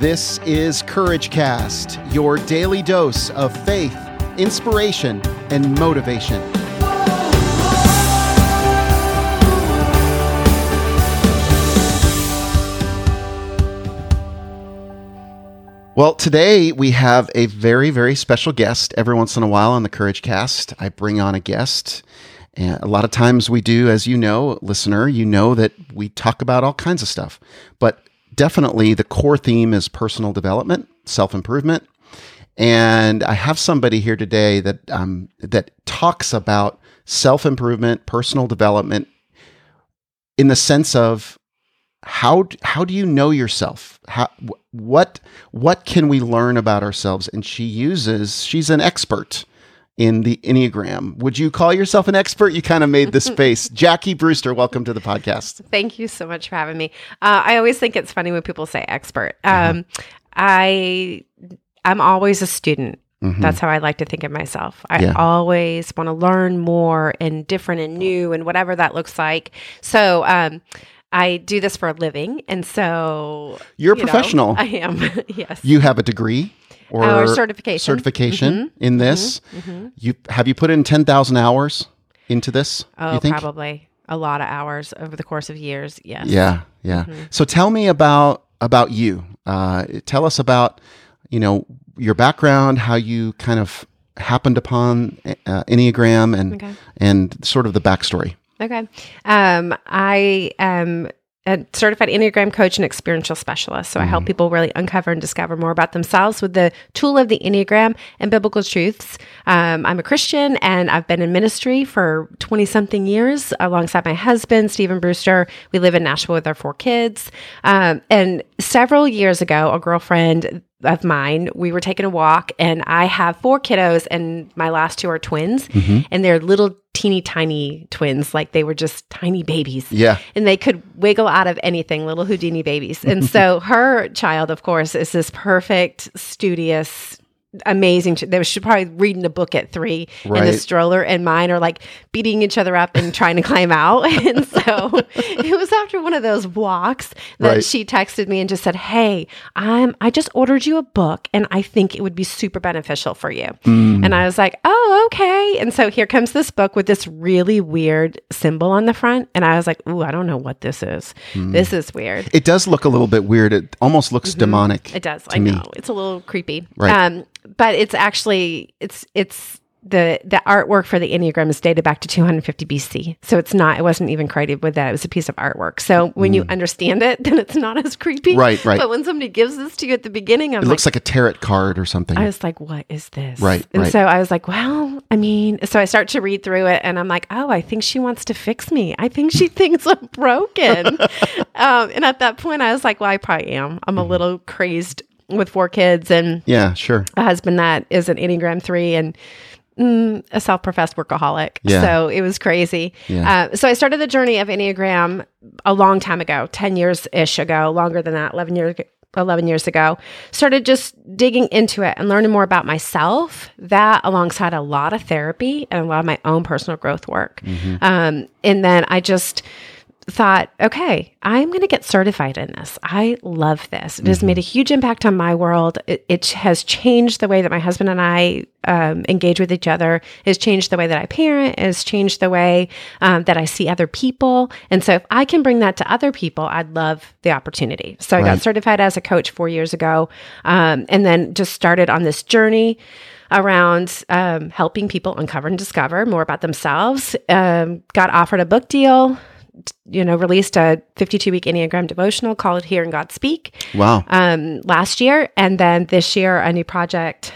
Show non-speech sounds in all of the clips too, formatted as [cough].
This is Courage Cast, your daily dose of faith, inspiration, and motivation. Well, today we have a very, very special guest. Every once in a while on the Courage Cast, I bring on a guest. And a lot of times we do, as you know, listener, you know that we talk about all kinds of stuff. But definitely the core theme is personal development, self improvement. And I have somebody here today that um, that talks about self improvement, personal development, in the sense of how how do you know yourself? How what what can we learn about ourselves? And she uses she's an expert in the Enneagram. Would you call yourself an expert? You kind of made this [laughs] face. Jackie Brewster, welcome to the podcast. Thank you so much for having me. Uh, I always think it's funny when people say expert. Um, mm-hmm. I I'm always a student. Mm-hmm. That's how I like to think of myself. I yeah. always want to learn more and different and new and whatever that looks like. So, um, I do this for a living, and so you're a you professional. Know, I am. [laughs] yes. You have a degree or, or certification certification mm-hmm. in this. Mm-hmm. mm-hmm. You have you put in ten thousand hours into this? Oh, probably a lot of hours over the course of years. Yes. Yeah, yeah. Mm-hmm. So tell me about about you. Uh, tell us about you know your background, how you kind of happened upon uh, Enneagram, and okay. and sort of the backstory. Okay. Um, I am a certified Enneagram coach and experiential specialist. So mm I help mm-hmm. people really uncover and discover more about themselves with the tool of the Enneagram and biblical truths. Um, I'm a Christian and I've been in ministry for 20 something years alongside my husband, Stephen Brewster. We live in Nashville with our four kids. Um, and several years ago, a girlfriend of mine, we were taking a walk, and I have four kiddos, and my last two are twins, mm-hmm. and they're little teeny tiny twins, like they were just tiny babies. Yeah. And they could wiggle out of anything, little Houdini babies. And [laughs] so her child, of course, is this perfect, studious, amazing. They should probably reading a book at three right. in the stroller, and mine are like beating each other up and [laughs] trying to climb out. [laughs] and so it was after one of those walks that right. she texted me and just said, "Hey, I'm I just ordered you a book, and I think it would be super beneficial for you." Mm. And I was like, "Oh, okay." And so here comes this book with this really weird symbol on the front, and I was like, "Ooh, I don't know what this is. Mm. This is weird." It does look a little bit weird. It almost looks mm-hmm. demonic. It does. I know. Me. It's a little creepy. Right. Um, but it's actually it's it's the the artwork for the enneagram is dated back to 250 BC. So it's not it wasn't even created with that. It was a piece of artwork. So when mm. you understand it, [laughs] then it's not as creepy. Right, right. But when somebody gives this to you at the beginning, I'm it like, looks like a tarot card or something. I was like, what is this? Right. And right. so I was like, well, I mean, so I start to read through it, and I'm like, oh, I think she wants to fix me. I think she [laughs] thinks I'm broken. [laughs] um, and at that point, I was like, well, I probably am. I'm a mm-hmm. little crazed with four kids and yeah, sure, a husband that is an Enneagram three and mm, a self-professed workaholic. Yeah. So it was crazy. Yeah. Uh, so I started the journey of Enneagram a long time ago, ten years ish ago, longer than that, eleven years. 11 years ago started just digging into it and learning more about myself that alongside a lot of therapy and a lot of my own personal growth work mm-hmm. um, and then i just thought, okay, I'm going to get certified in this. I love this. It mm-hmm. has made a huge impact on my world. It, it, has changed the way that my husband and I um, engage with each other. It has changed the way that I parent. It has changed the way um, that I see other people. And so, if I can bring that to other people, I'd love the opportunity. So, I got certified as a coach four years ago, um, and then just started on this journey around um, helping people uncover and discover more about themselves. Um, got offered a book deal you know, released a 52 week Enneagram devotional called Hearing God Speak. Wow. Um, last year. And then this year, a new project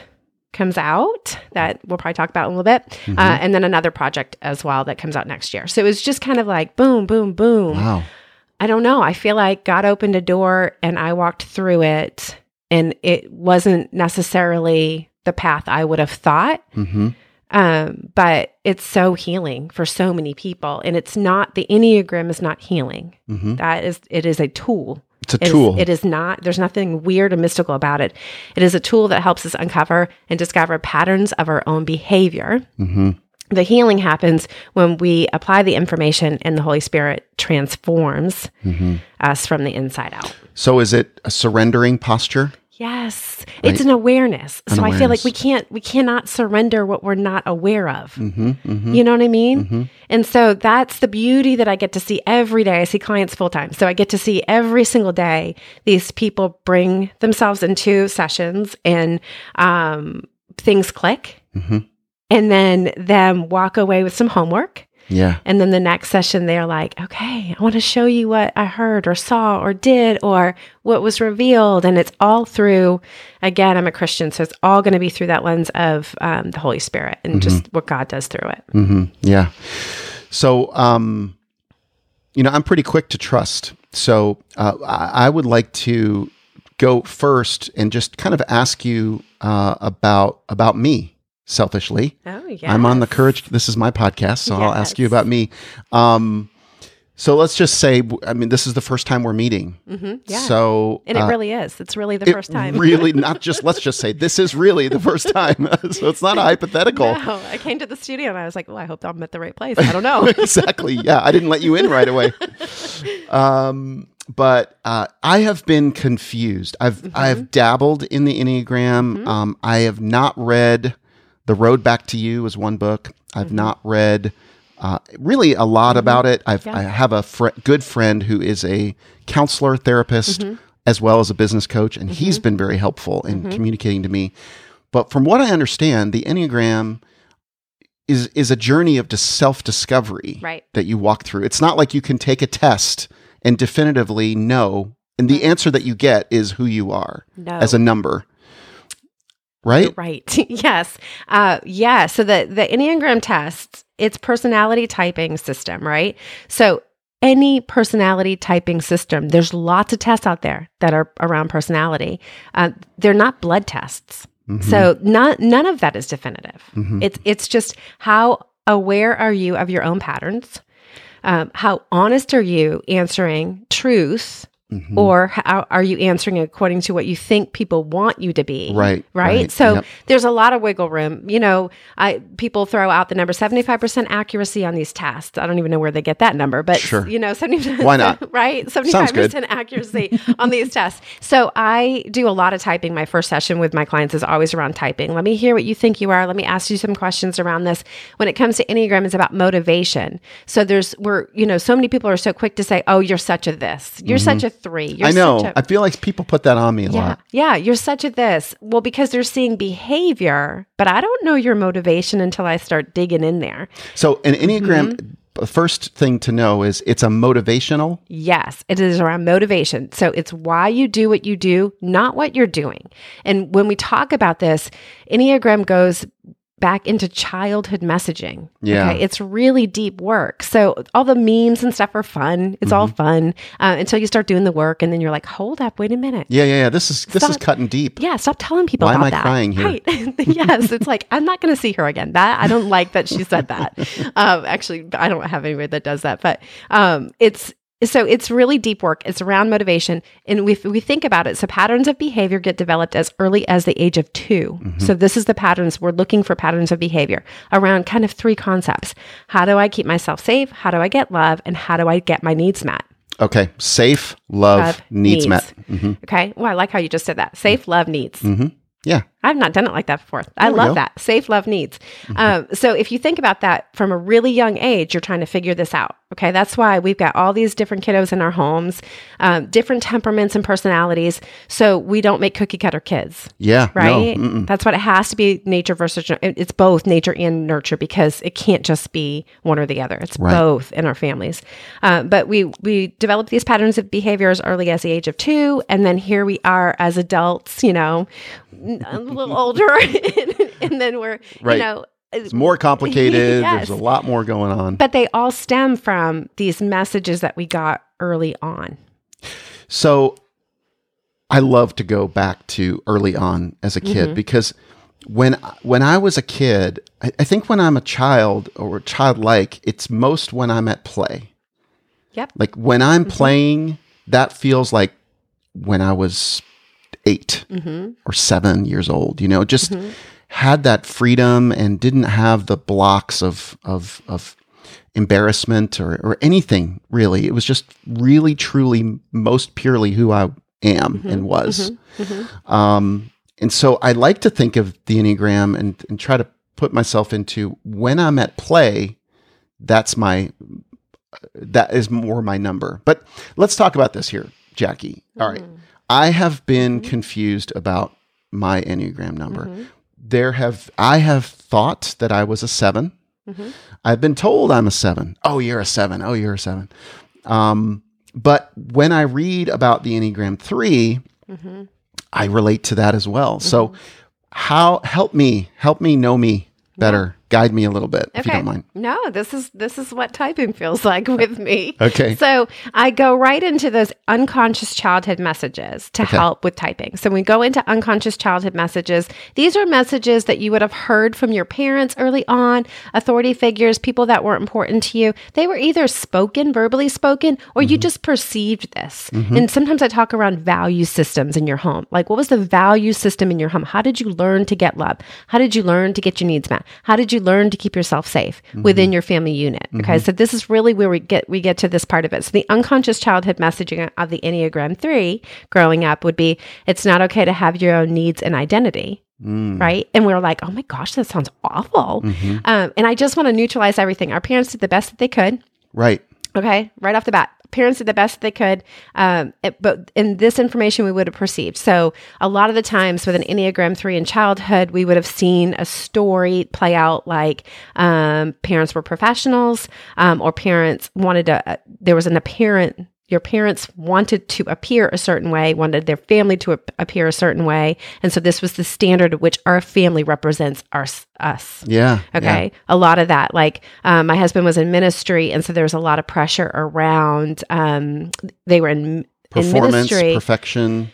comes out that we'll probably talk about in a little bit. Mm-hmm. Uh, and then another project as well that comes out next year. So it was just kind of like boom, boom, boom. Wow. I don't know. I feel like God opened a door and I walked through it and it wasn't necessarily the path I would have thought. Mm-hmm. Um, but it's so healing for so many people. And it's not, the Enneagram is not healing. Mm-hmm. That is, it is a tool. It's a it tool. Is, it is not, there's nothing weird or mystical about it. It is a tool that helps us uncover and discover patterns of our own behavior. Mm-hmm The healing happens when we apply the information and the Holy Spirit transforms mm-hmm. us from the inside out. So is it a surrendering posture? Yes. Right? It's an awareness. An so awareness. I feel like we can't we cannot surrender what we're not aware of. Mm-hmm, mm-hmm, you know what I mean? Mm-hmm. And so that's the beauty that I get to see every day. I see clients full time. So I get to see every single day these people bring themselves into sessions and um, things click. Mm-hmm. And then them walk away with some homework yeah. And then the next session, they're like, okay, I want to show you what I heard or saw or did or what was revealed. And it's all through, again, I'm a Christian, so it's all going to be through that lens of um, the Holy Spirit and mm-hmm. just what God does through it. Mm-hmm. Yeah. So, um, you know, I'm pretty quick to trust. So uh, I would like to go first and just kind of ask you uh, about about me selfishly. Oh, yeah. I'm on the courage. This is my podcast, so yes. I'll ask you about me. Um, so let's just say, I mean, this is the first time we're meeting. Mm-hmm, yeah. So, and it uh, really is. It's really the first time. really, [laughs] not just. Let's just say this is really the first time. [laughs] so it's not a hypothetical. No, I came to the studio and I was like, "Well, I hope I'm at the right place." I don't know. [laughs] exactly. Yeah, I didn't let you in right away. Um, but uh, I have been confused. I've mm-hmm. I've dabbled in the Enneagram. Mm-hmm. Um, I have not read the Road Back to You is one book. I've mm-hmm. not read uh, really a lot mm-hmm. about it. I've, yeah. I have a fr- good friend who is a counselor, therapist, mm-hmm. as well as a business coach, and he's mm-hmm. been very helpful in mm-hmm. communicating to me. But from what I understand, the Enneagram is is a journey of self discovery right. that you walk through. It's not like you can take a test and definitively know, and the answer that you get is who you are no. as a number right? Right. [laughs] yes. Uh, yeah. So the the Enneagram test, it's personality typing system, right? So any personality typing system, there's lots of tests out there that are around personality. Uh, they're not blood tests. Mm-hmm. So not none of that is definitive. Mm-hmm. It's it's just how aware are you of your own patterns? Um, how honest are you answering truth Mm-hmm. Or how are you answering according to what you think people want you to be? Right. Right. right. So yep. there's a lot of wiggle room. You know, I people throw out the number 75% accuracy on these tests. I don't even know where they get that number, but sure. you know, 75 [laughs] Why not? Right? 75% accuracy on these tests. So I do a lot of typing. My first session with my clients is always around typing. Let me hear what you think you are. Let me ask you some questions around this. When it comes to Enneagram, it's about motivation. So there's we're, you know, so many people are so quick to say, Oh, you're such a this. You're mm-hmm. such a three. You're I know. A, I feel like people put that on me a yeah, lot. Yeah, you're such a this. Well, because they're seeing behavior, but I don't know your motivation until I start digging in there. So, an Enneagram. Mm-hmm. First thing to know is it's a motivational. Yes, it is around motivation. So it's why you do what you do, not what you're doing. And when we talk about this, Enneagram goes back into childhood messaging. Yeah. Okay? It's really deep work. So all the memes and stuff are fun. It's mm-hmm. all fun uh, until you start doing the work and then you're like, hold up, wait a minute. Yeah, yeah, yeah. This is this is cutting deep. Yeah, stop telling people Why about am I that. crying here? Right. [laughs] yes. It's like, I'm not going to see her again. That I don't like that she said that. Um, [laughs] actually, I don't have anybody that does that, but um, it's so it's really deep work. It's around motivation. And if we think about it, so patterns of behavior get developed as early as the age of 2 mm-hmm. So this is the patterns. We're looking for patterns of behavior around kind of three concepts. How do I keep myself safe? How do I get love? And how do I get my needs met? Okay. Safe, love, love needs, needs, met. Mm-hmm. Okay. Well, I like how you just said that. Safe, love, needs. Mm-hmm. Yeah. I've not done it like that before. I love that. Safe love needs. Mm-hmm. Um, so if you think about that from a really young age, you're trying to figure this out. Okay. That's why we've got all these different kiddos in our homes, um, different temperaments and personalities. So we don't make cookie cutter kids. Yeah. Right. No, That's what it has to be nature versus, it's both nature and nurture because it can't just be one or the other. It's right. both in our families. Uh, but we, we develop these patterns of behavior as early as the age of two. And then here we are as adults, you know, little older, [laughs] and, then we're right. you know it's more complicated. yes. [laughs] There's a lot more going on. But they all stem from these messages that we got early on. So I love to go back to early on as a kid mm-hmm. because when when I was a kid, I, I, think when I'm a child or childlike, it's most when I'm at play. Yep. Like when I'm mm-hmm. playing, that feels like when I was 8 mm-hmm. or seven years old, you know, just mm-hmm. had that freedom and didn't have the blocks of of of embarrassment or, or anything really. It was just really, truly, most purely who I am mm-hmm. and was. Mm-hmm. Mm-hmm. Um, and so I like to think of the Enneagram and, and try to put myself into when I'm at play, that's my, that is more my number. But let's talk about this here, Jackie. All right. Mm-hmm. I have been mm-hmm. confused about my Enneagram number. Mm-hmm. There have, I have thought that I was a 7 i I've been told I'm a seven. Oh, you're a seven. Oh, you're a seven. Um, but when I read about the Enneagram 3 I relate to that as well. So, how help me, help me know me better guide me a little bit okay. if you don't mind. No, this is this is what typing feels [laughs] like with me. okay. So I go right into those unconscious childhood messages to okay. help with typing. So we go into unconscious childhood messages. These are messages that you would have heard from your parents early on, authority figures, people that were important to you. They were either spoken, verbally spoken, or mm-hmm. you just perceived this. Mm-hmm. And sometimes I talk around value systems in your home. Like what was the value system in your home? How did you learn to get love? How did you learn to get your needs met? How did you learn to keep yourself safe mm-hmm. within your family unit. Okay. Mm-hmm. So this is really where we get we get to this part of it. So the unconscious childhood messaging of the Enneagram 3 growing up would be it's not okay to have your own needs and identity. Mm. Right. And we are like, oh my gosh, that sounds awful. Mm-hmm. Um, and I just want to neutralize everything. Our parents did the best that they could. Right. Okay. Right off the bat parents did the best they could, um, it, but in this information we would have perceived. So a lot of the times with an Enneagram three in childhood, we would have seen a story play out like um, parents were professionals, um, or parents wanted to. Uh, there was an apparent your parents wanted to appear a certain way, wanted their family to appear a certain way. And so this was the standard of which our family represents our, us. Yeah. Okay. Yeah. A lot of that. Like um, my husband was in ministry. And so there was a lot of pressure around, um, they were in, Performance, in ministry. perfection.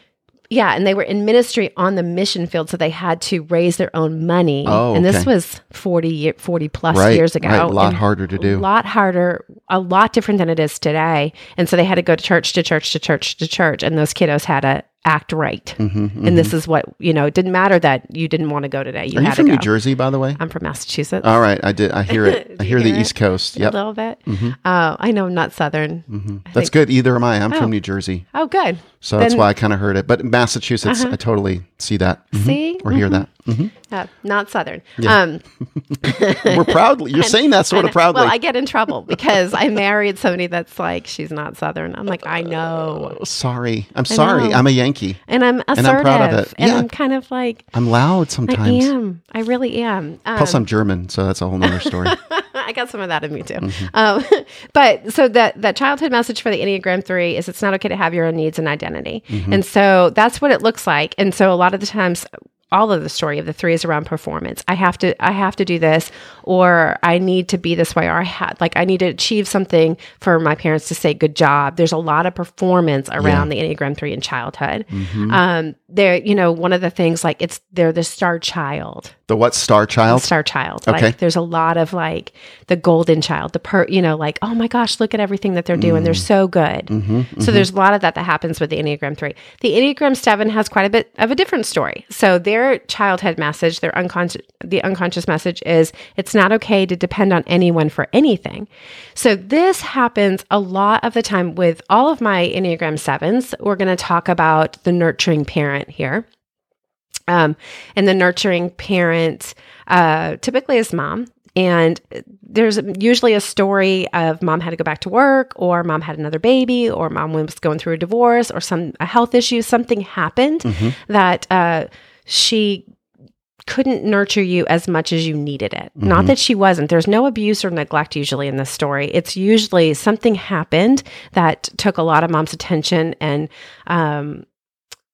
Yeah, and they were in ministry on the mission field, so they had to raise their own money. Oh, and this was 40, 40 plus right, years ago. Right. A lot harder to do. A lot harder, a lot different than it is today. And so they had to go to church to church to church to church, and those kiddos had to act right. Mm-hmm, mm-hmm. And this is what, you know, it didn't matter that you didn't want to go today. You Are you from New Jersey, by the way? I'm from Massachusetts. All right. I did. I hear it. [laughs] I hear, hear the it? East Coast. Yep. A little bit. Mm-hmm. Uh, I know I'm not Southern. Mm-hmm. That's good. Either am I. I'm oh. from New Jersey. Oh, good. So then, that's why I kind of heard it. But Massachusetts, uh-huh. I totally see that. Mm-hmm. See? Or hear that. Mm-hmm. Uh, not Southern. Yeah. Um, [laughs] We're proudly. You're [laughs] saying that sort of proudly. Well, I get in trouble because I married somebody that's like she's not Southern. I'm like, I know. Uh, sorry, I'm sorry. I'm a Yankee, and I'm assertive, and I'm proud of it. And yeah. I'm kind of like I'm loud sometimes. I am. I really am. Um, Plus, I'm German, so that's a whole other story. [laughs] I got some of that in me too. Mm-hmm. Um, but so that that childhood message for the Enneagram Three is it's not okay to have your own needs and identity, mm-hmm. and so that's what it looks like. And so a lot of the times all of the story of the three is around performance. I have to I have to do this or I need to be this way or I had like I need to achieve something for my parents to say good job. There's a lot of performance around yeah. the Enneagram 3 in childhood. Mm-hmm. Um they're you know one of the things like it's they're the star child the what? Star child? Star child. Okay. Like there's a lot of like the golden child the per you know like oh my gosh look at everything that they're doing. Mm. they're so good. Mm-hmm, mm-hmm. so there's a lot of that that happens with the enneagram 3 the enneagram 7 has quite a bit of a different story. So their childhood message their unconscious the unconscious message is it's not okay to depend on anyone for anything. So this happens a lot of the time with all of my enneagram 7s we're going to talk about the nurturing parent here. Um, and the nurturing parent uh, typically is mom. And there's usually a story of mom had to go back to work, or mom had another baby, or mom was going through a divorce, or some a health issue. Something happened mm-hmm. that uh, she couldn't nurture you as much as you needed it. Mm-hmm. Not that she wasn't. There's no abuse or neglect usually in this story. It's usually something happened that took a lot of mom's attention and um,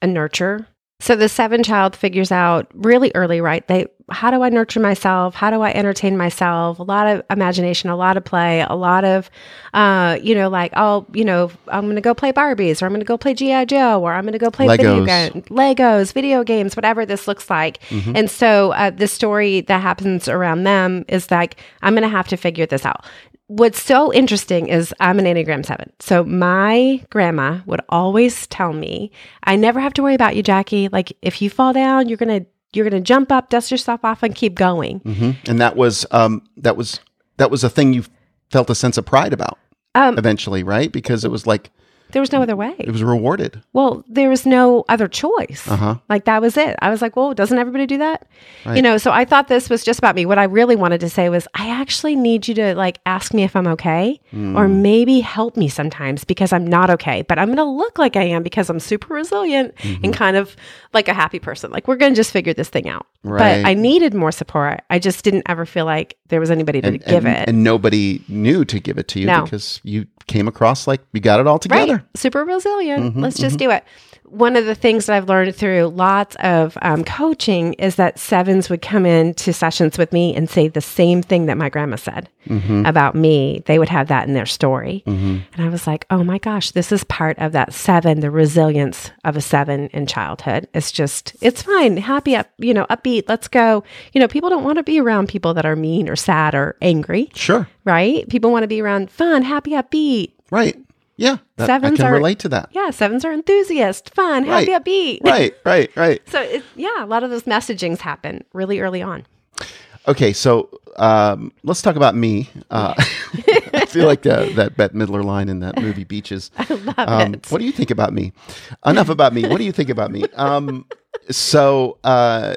a nurture. So the seven child figures out really early, right? They how do I nurture myself? How do I entertain myself? A lot of imagination, a lot of play, a lot of uh, you know, like, oh, you know, I'm gonna go play Barbies or I'm gonna go play G.I. Joe or I'm gonna go play Legos. video games, Legos, video games, whatever this looks like. Mm-hmm. And so uh, the story that happens around them is like, I'm gonna have to figure this out what's so interesting is I'm an Enneagram 7. So my grandma would always tell me, I never have to worry about you, Jackie. Like if you fall down, you're going to you're going to jump up, dust yourself off, and keep going. Mm-hmm. And that was um, that was that was a thing you felt a sense of pride about Um, eventually, right? Because it was like there was no other way. it was rewarded. Well, there was no other choice. Uh-huh. Like that was it. I was like, well, doesn't everybody do that? Right. You know, so I thought this was just about me. What I really wanted to say was, I actually need you to like ask me if I'm okay Hmm. or maybe help me sometimes because I'm not okay. But I'm going to look like I am because I'm super resilient Mm-hmm. and kind of like a happy person. Like we're going to just figure this thing out. Right. But I needed more support. I just didn't ever feel like there was anybody to And, give and, it. and nobody knew to give it to you No. because you came across like you got it all together. Right. Super resilient. Mm-hmm, Let's just do it. One of the things that I've learned through lots of um, coaching is that sevens would come into sessions with me and say the same thing that my grandma said Mm-hmm. about me. They would have that in their story. And I was like, oh my gosh, this is part of that seven, the resilience of a seven in childhood. It's just, it's fine. Happy, up, you know, upbeat. Let's go. You know, people don't want to be around people that are mean or sad or angry, Sure. right? People want to be around fun, happy, upbeat. Right. Yeah. That, I Sevens can are- relate to that. Yeah, sevens are enthusiast, fun, happy, Right. upbeat. [laughs] Right. Right. Right. So it, yeah, a lot of those messagings happen really early on. Okay, so um, let's talk about me. Uh, [laughs] I feel like uh, that Bette Midler line in that movie Beaches. [laughs] I love um, it. What do you think about me? Enough about me. What do you think about me? Um, so uh,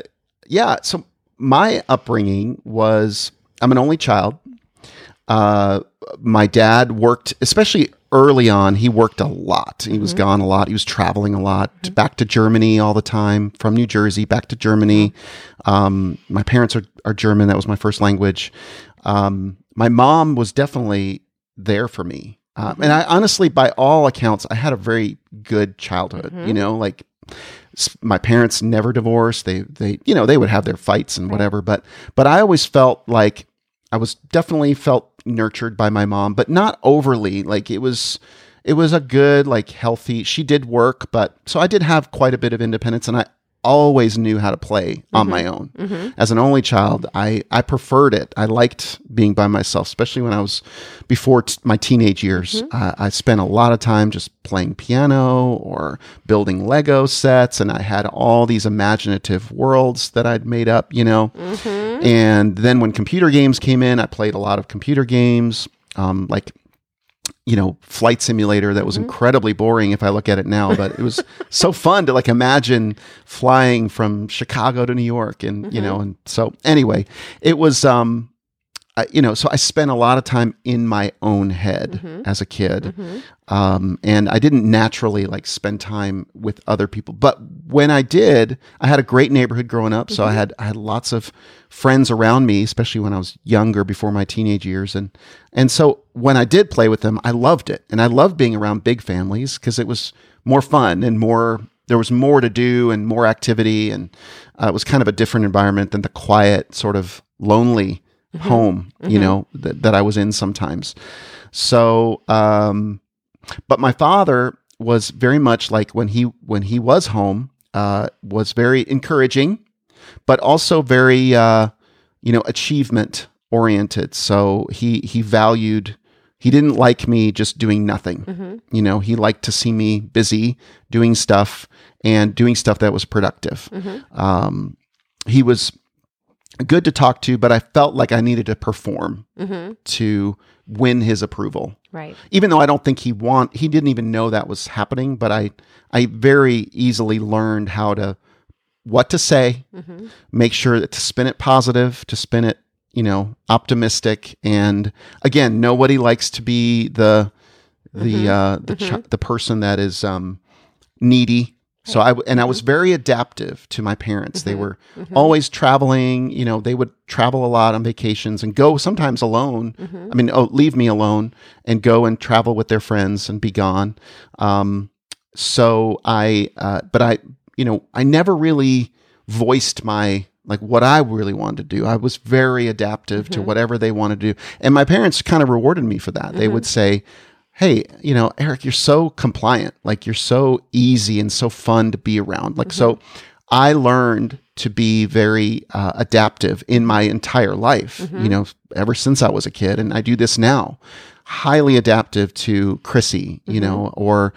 yeah, so my upbringing was I'm an only child. Uh, my dad worked, especially early on. He worked a lot. He was gone a lot. He was traveling a lot, back to Germany all the time, from New Jersey back to Germany. Um, my parents are, are German. That was my first language. Um, my mom was definitely there for me. Um, and I honestly, by all accounts, I had a very good childhood. You know, like my parents never divorced. They, they, you know, they would have their fights and whatever. But, but I always felt like I was definitely felt nurtured by my mom, but not overly. Like it was, it was a good, like healthy. She did work, but so I did have quite a bit of independence, and I always knew how to play on my own. As an only child, I I preferred it. I liked being by myself, especially when I was before t- my teenage years. Uh, I spent a lot of time just playing piano or building Lego sets, and I had all these imaginative worlds that I'd made up. You know. And then when computer games came in, I played a lot of computer games, um, like you know, flight simulator that was incredibly boring if I look at it now, but it was [laughs] so fun to like imagine flying from Chicago to New York and, you know, and so anyway, it was, um, I, you know, so I spent a lot of time in my own head as a kid. Um, and I didn't naturally like spend time with other people, but when I did, I had a great neighborhood growing up. So I had, I had lots of friends around me, especially when I was younger before my teenage years. And, and so when I did play with them, I loved it. And I loved being around big families because it was more fun and more, there was more to do and more activity. And uh, it was kind of a different environment than the quiet, sort of lonely home, you know, that, that I was in sometimes. So, um, but my father was very much like when he when he was home uh, was very encouraging, but also very uh, you know achievement oriented. So he he valued. He didn't like me just doing nothing. You know, he liked to see me busy doing stuff and doing stuff that was productive. Um, he was good to talk to, but I felt like I needed to perform to win his approval. Right. even though I don't think he want he didn't even know that was happening, but I I very easily learned how to what to say, make sure that to spin it positive, to spin it, you know, optimistic and again, nobody likes to be the the uh the chi- the person that is um needy. So I and I was very adaptive to my parents. They mm-hmm. were mm-hmm. always traveling. You know, they would travel a lot on vacations and go sometimes alone. Mm-hmm. I mean, oh, leave me alone and go and travel with their friends and be gone. Um, so I, uh, but I, you know, I never really voiced my like what I really wanted to do. I was very adaptive to whatever they wanted to do, and my parents kind of rewarded me for that. They would say, hey, you know, Eric, you're so compliant. Like you're so easy and so fun to be around. Like, so I learned to be very uh, adaptive in my entire life, you know, ever since I was a kid. And I do this now, highly adaptive to Chrissy, you know, or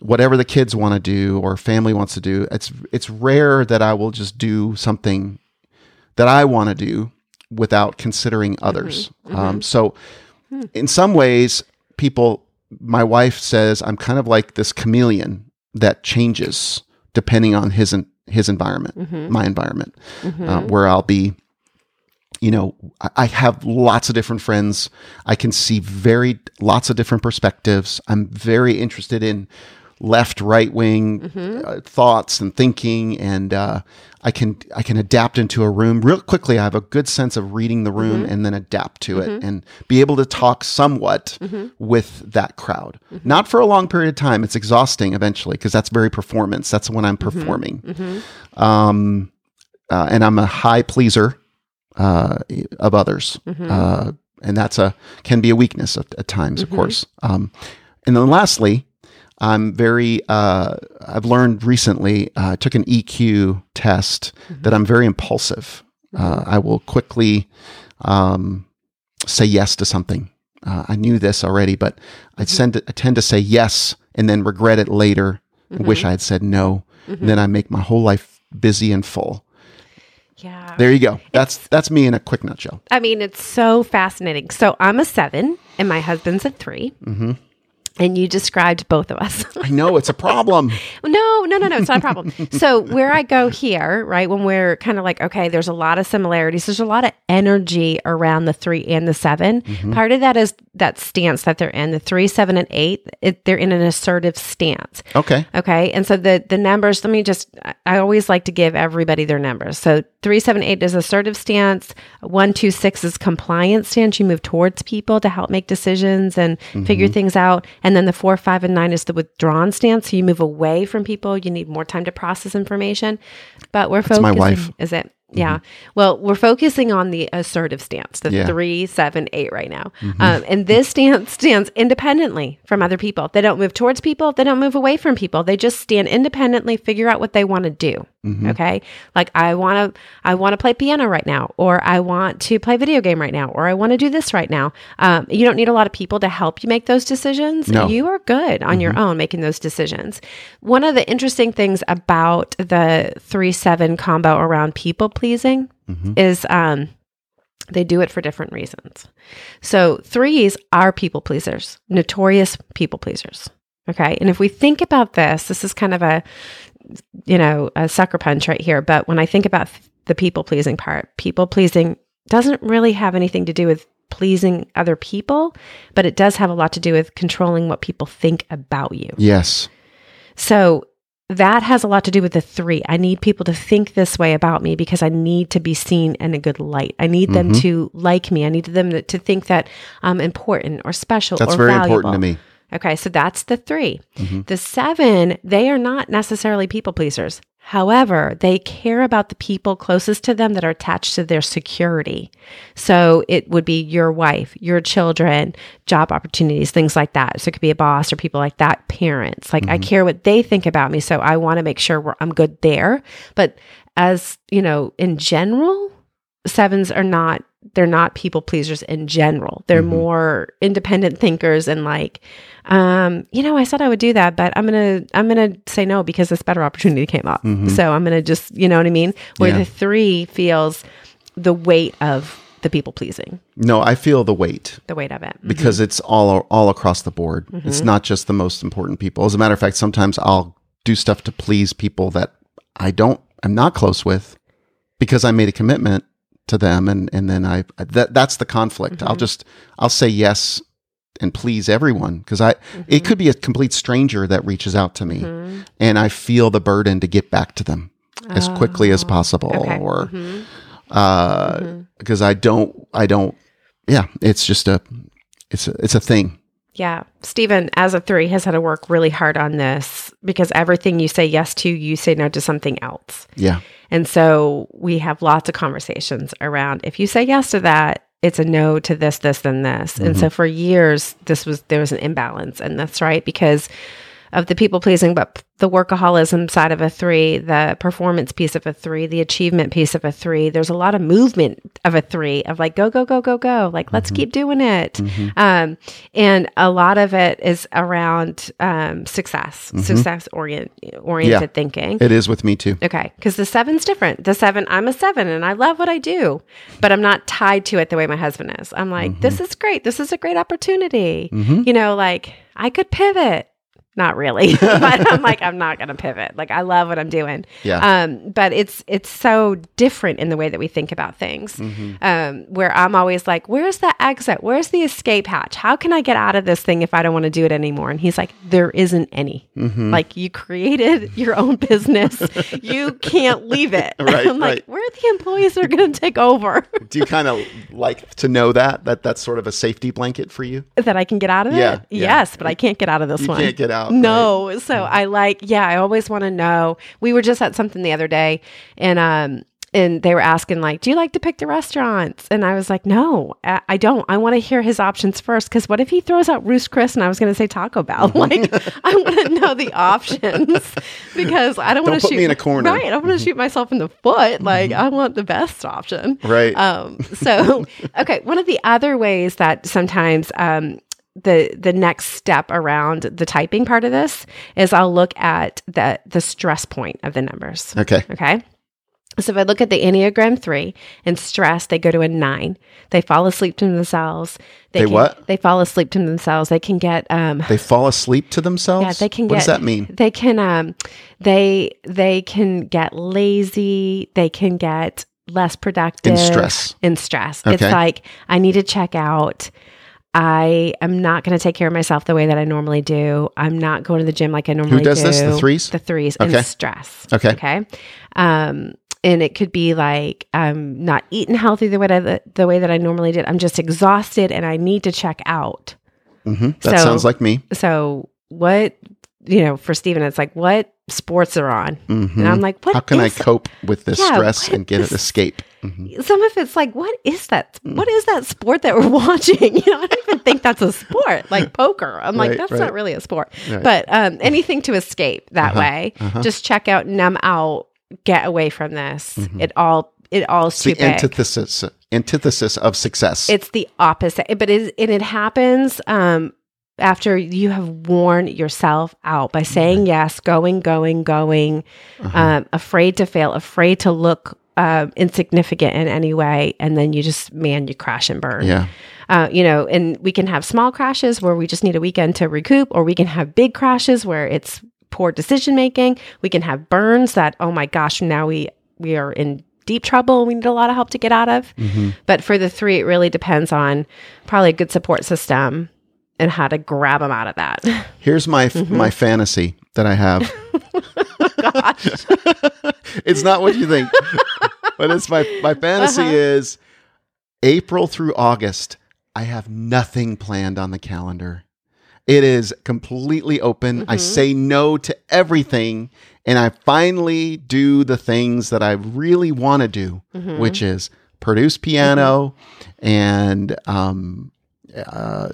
whatever the kids want to do or family wants to do. It's it's rare that I will just do something that I want to do without considering others. Mm-hmm. Um, so, hmm. in some ways, people, my wife says I'm kind of like this chameleon that changes depending on his his environment, mm-hmm. my environment, mm-hmm. uh, where I'll be. You know, I have lots of different friends. I can see very lots of different perspectives. I'm very interested in left right wing mm-hmm. uh, thoughts and thinking and uh, I can I can adapt into a room real quickly I have a good sense of reading the room mm-hmm. and then adapt to it mm-hmm. and be able to talk somewhat mm-hmm. with that crowd mm-hmm. not for a long period of time it's exhausting eventually because that's very performance that's when I'm mm-hmm. performing um, uh, and I'm a high pleaser uh, of others uh, and that's a can be a weakness at, at times of course um, and then lastly I'm very, uh, I've learned recently, uh, I took an EQ test mm-hmm. that I'm very impulsive. Uh, mm-hmm. I will quickly um, say yes to something. Uh, I knew this already, but I, mm-hmm. I tend to say yes and then regret it later and wish mm-hmm. I had said no. And then I make my whole life busy and full. Yeah. There you go. That's it's, that's me in a quick nutshell. I mean, it's so fascinating. So I'm a seven, and my husband's a 3 mm-hmm. And you described both of us. I know it's a problem. [laughs] no, no, no, no, it's not a problem. [laughs] so where I go here, right, when we're kind of like, okay, there's a lot of similarities. There's a lot of energy around the three and the 7 mm-hmm. Part of that is that stance that they're in. The three, seven, and eight, it, they're in an assertive stance. Okay. Okay. And so the the numbers. Let me just. I always like to give everybody their numbers. So three, seven, eight is assertive stance. One, two, six is compliance stance. You move towards people to help make decisions and mm-hmm. figure things out. And then the four, five, and nine is the withdrawn stance. So you move away from people. You need more time to process information. But we're That's focusing. My wife. Is it? Yeah. Mm-hmm. Well, we're focusing on the assertive stance, the yeah. three, seven, eight right now. Mm-hmm. Um, and this stance stands independently from other people. They don't move towards people. They don't move away from people. They just stand independently, figure out what they want to do. Mm-hmm. Okay. Like I want to, I want to play piano right now, or I want to play video game right now, or I want to do this right now. Um, you don't need a lot of people to help you make those decisions. No. You are good on your mm-hmm. own making those decisions. One of the interesting things about the three, seven combo around people pleasing mm-hmm. is, um, they do it for different reasons. So threes are people pleasers, notorious people pleasers. Okay. And if we think about this, this is kind of a, you know, a sucker punch right here. But when I think about the people pleasing part, people pleasing doesn't really have anything to do with pleasing other people, but it does have a lot to do with controlling what people think about you. Yes. So that has a lot to do with the three. I need people to think this way about me because I need to be seen in a good light. I need them mm-hmm. to like me. I need them to, to think that I'm important or special That's or very valuable. important to me. Okay, so that's the 3 mm-hmm. The seven, they are not necessarily people pleasers. However, they care about the people closest to them that are attached to their security. So it would be your wife, your children, job opportunities, things like that. So it could be a boss or people like that, parents. Like mm-hmm. I care what they think about me. So I want to make sure I'm good there. But as, you know, in general, sevens are not they're not people pleasers in general. They're mm-hmm. more independent thinkers and like, um, you know, I said I would do that, but I'm gonna I'm gonna say no because this better opportunity came up. Mm-hmm. So I'm gonna just you know what I mean. Where yeah. the three feels the weight of the people pleasing. No, I feel the weight. The weight of it. Mm-hmm. Because it's all all across the board. It's mm-hmm. not just the most important people. As a matter of fact, sometimes I'll do stuff to please people that I don't I'm not close with because I made a commitment to them and and then I that that's the conflict. Mm-hmm. I'll just I'll say yes and please everyone because I mm-hmm. it could be a complete stranger that reaches out to me mm-hmm. and I feel the burden to get back to them oh, as quickly as oh, possible okay. or mm-hmm. uh mm-hmm. because I don't I don't yeah, it's just a it's a, it's a thing. Yeah. Stephen, as a three, has had to work really hard on this because everything you say yes to, you say no to something else. Yeah. And so we have lots of conversations around if you say yes to that, it's a no to this, this, and this. Mm-hmm. And so for years, this was, there was an imbalance. And that's right because of the people pleasing, but the workaholism side of a three, the performance piece of a three, the achievement piece of a three. There's a lot of movement of a three of like, go, go, go, go, go. Like, let's mm-hmm. keep doing it. Mm-hmm. Um, and a lot of it is around um, success, mm-hmm. success orient, oriented yeah, thinking. It is with me too. Okay. Because the seven's different. The seven, I'm a seven and I love what I do, but I'm not tied to it the way my husband is. I'm like, this mm-hmm. is great. This is a great opportunity. Mm-hmm. You know, like I could pivot not really [laughs] but i'm like i'm not going to pivot. Like i love what i'm doing. Yeah. Um but it's it's so different in the way that we think about things. Mm-hmm. um where i'm always like where's the exit? Where's the escape hatch? How can i get out of this thing if i don't want to do it anymore? And he's like there isn't any. Mm-hmm. like you created your own business. [laughs] You can't leave it. [laughs] Right, i'm like right. where are the employees are going to take over. Do you kind of like to know that that that's sort of a safety blanket for you? That i can get out of yeah, it yeah. yes but i can't get out of this you one. can't get out out. No. Right? So I like, yeah, I always want to know. We were just at something the other day and, um, and they were asking like do you like to pick the restaurants and i was like no i don't i want to hear his options first because what if he throws out Ruth's Chris and i was going to say taco bell [laughs] like i want to know the options [laughs] because i don't want to shoot me in a corner right i don't want to shoot myself in the foot like i want the best option right um so [laughs] okay one of the other ways that sometimes um the the next step around the typing part of this is I'll look at the the stress point of the numbers. Okay. Okay. So if I look at the Enneagram three and stress, they go to a nine. They fall asleep to themselves. They, they can, what? They fall asleep to themselves. They can get um They fall asleep to themselves? Yeah, they can what get does that mean? They can um they they can get lazy, they can get less productive. In stress. In stress. Okay. It's like I need to check out. I am not going to take care of myself the way that I normally do. I'm not going to the gym like I normally do. Who does do. this? The threes? The threes okay. and stress. Okay. Okay. Um, and it could be like I'm not eating healthy the way that I, the way that I normally did. I'm just exhausted and I need to check out. Mm-hmm. That so, sounds like me. So what you know for Stephen, it's like what sports are on, mm-hmm. and I'm like, what? How can I cope with this yeah, stress and get an escape? Mm-hmm. Some of it's like, what is that? What is that sport that we're [laughs] watching? You know, I don't even think that's a sport, like [laughs] poker. I'm right, like, that's right. not really a sport. Right. But um, anything to escape that uh-huh, way, uh-huh. just check out, numb out, get away from this. Mm-hmm. It all it all it's the antithesis antithesis of success. It's the opposite, but it and it happens um, after you have worn yourself out by saying yes, going, going, going, uh-huh. um, afraid to fail, afraid to look uh, insignificant in any way, and then you just man, you crash and burn. Yeah. Uh, you know, and we can have small crashes where we just need a weekend to recoup, or we can have big crashes where it's poor decision making. We can have burns that, oh my gosh, now we we are in deep trouble. We need a lot of help to get out of. Mm-hmm. But for the three, it really depends on probably a good support system and how to grab them out of that. Here's my [laughs] mm-hmm. my fantasy that I have. [laughs] gosh. it's not what you think. [laughs] but it's my my fantasy uh-huh. is April through August. I have nothing planned on the calendar. It is completely open. Mm-hmm. I say no to everything and I finally do the things that I really want to do, mm-hmm. which is produce piano mm-hmm. and um, uh,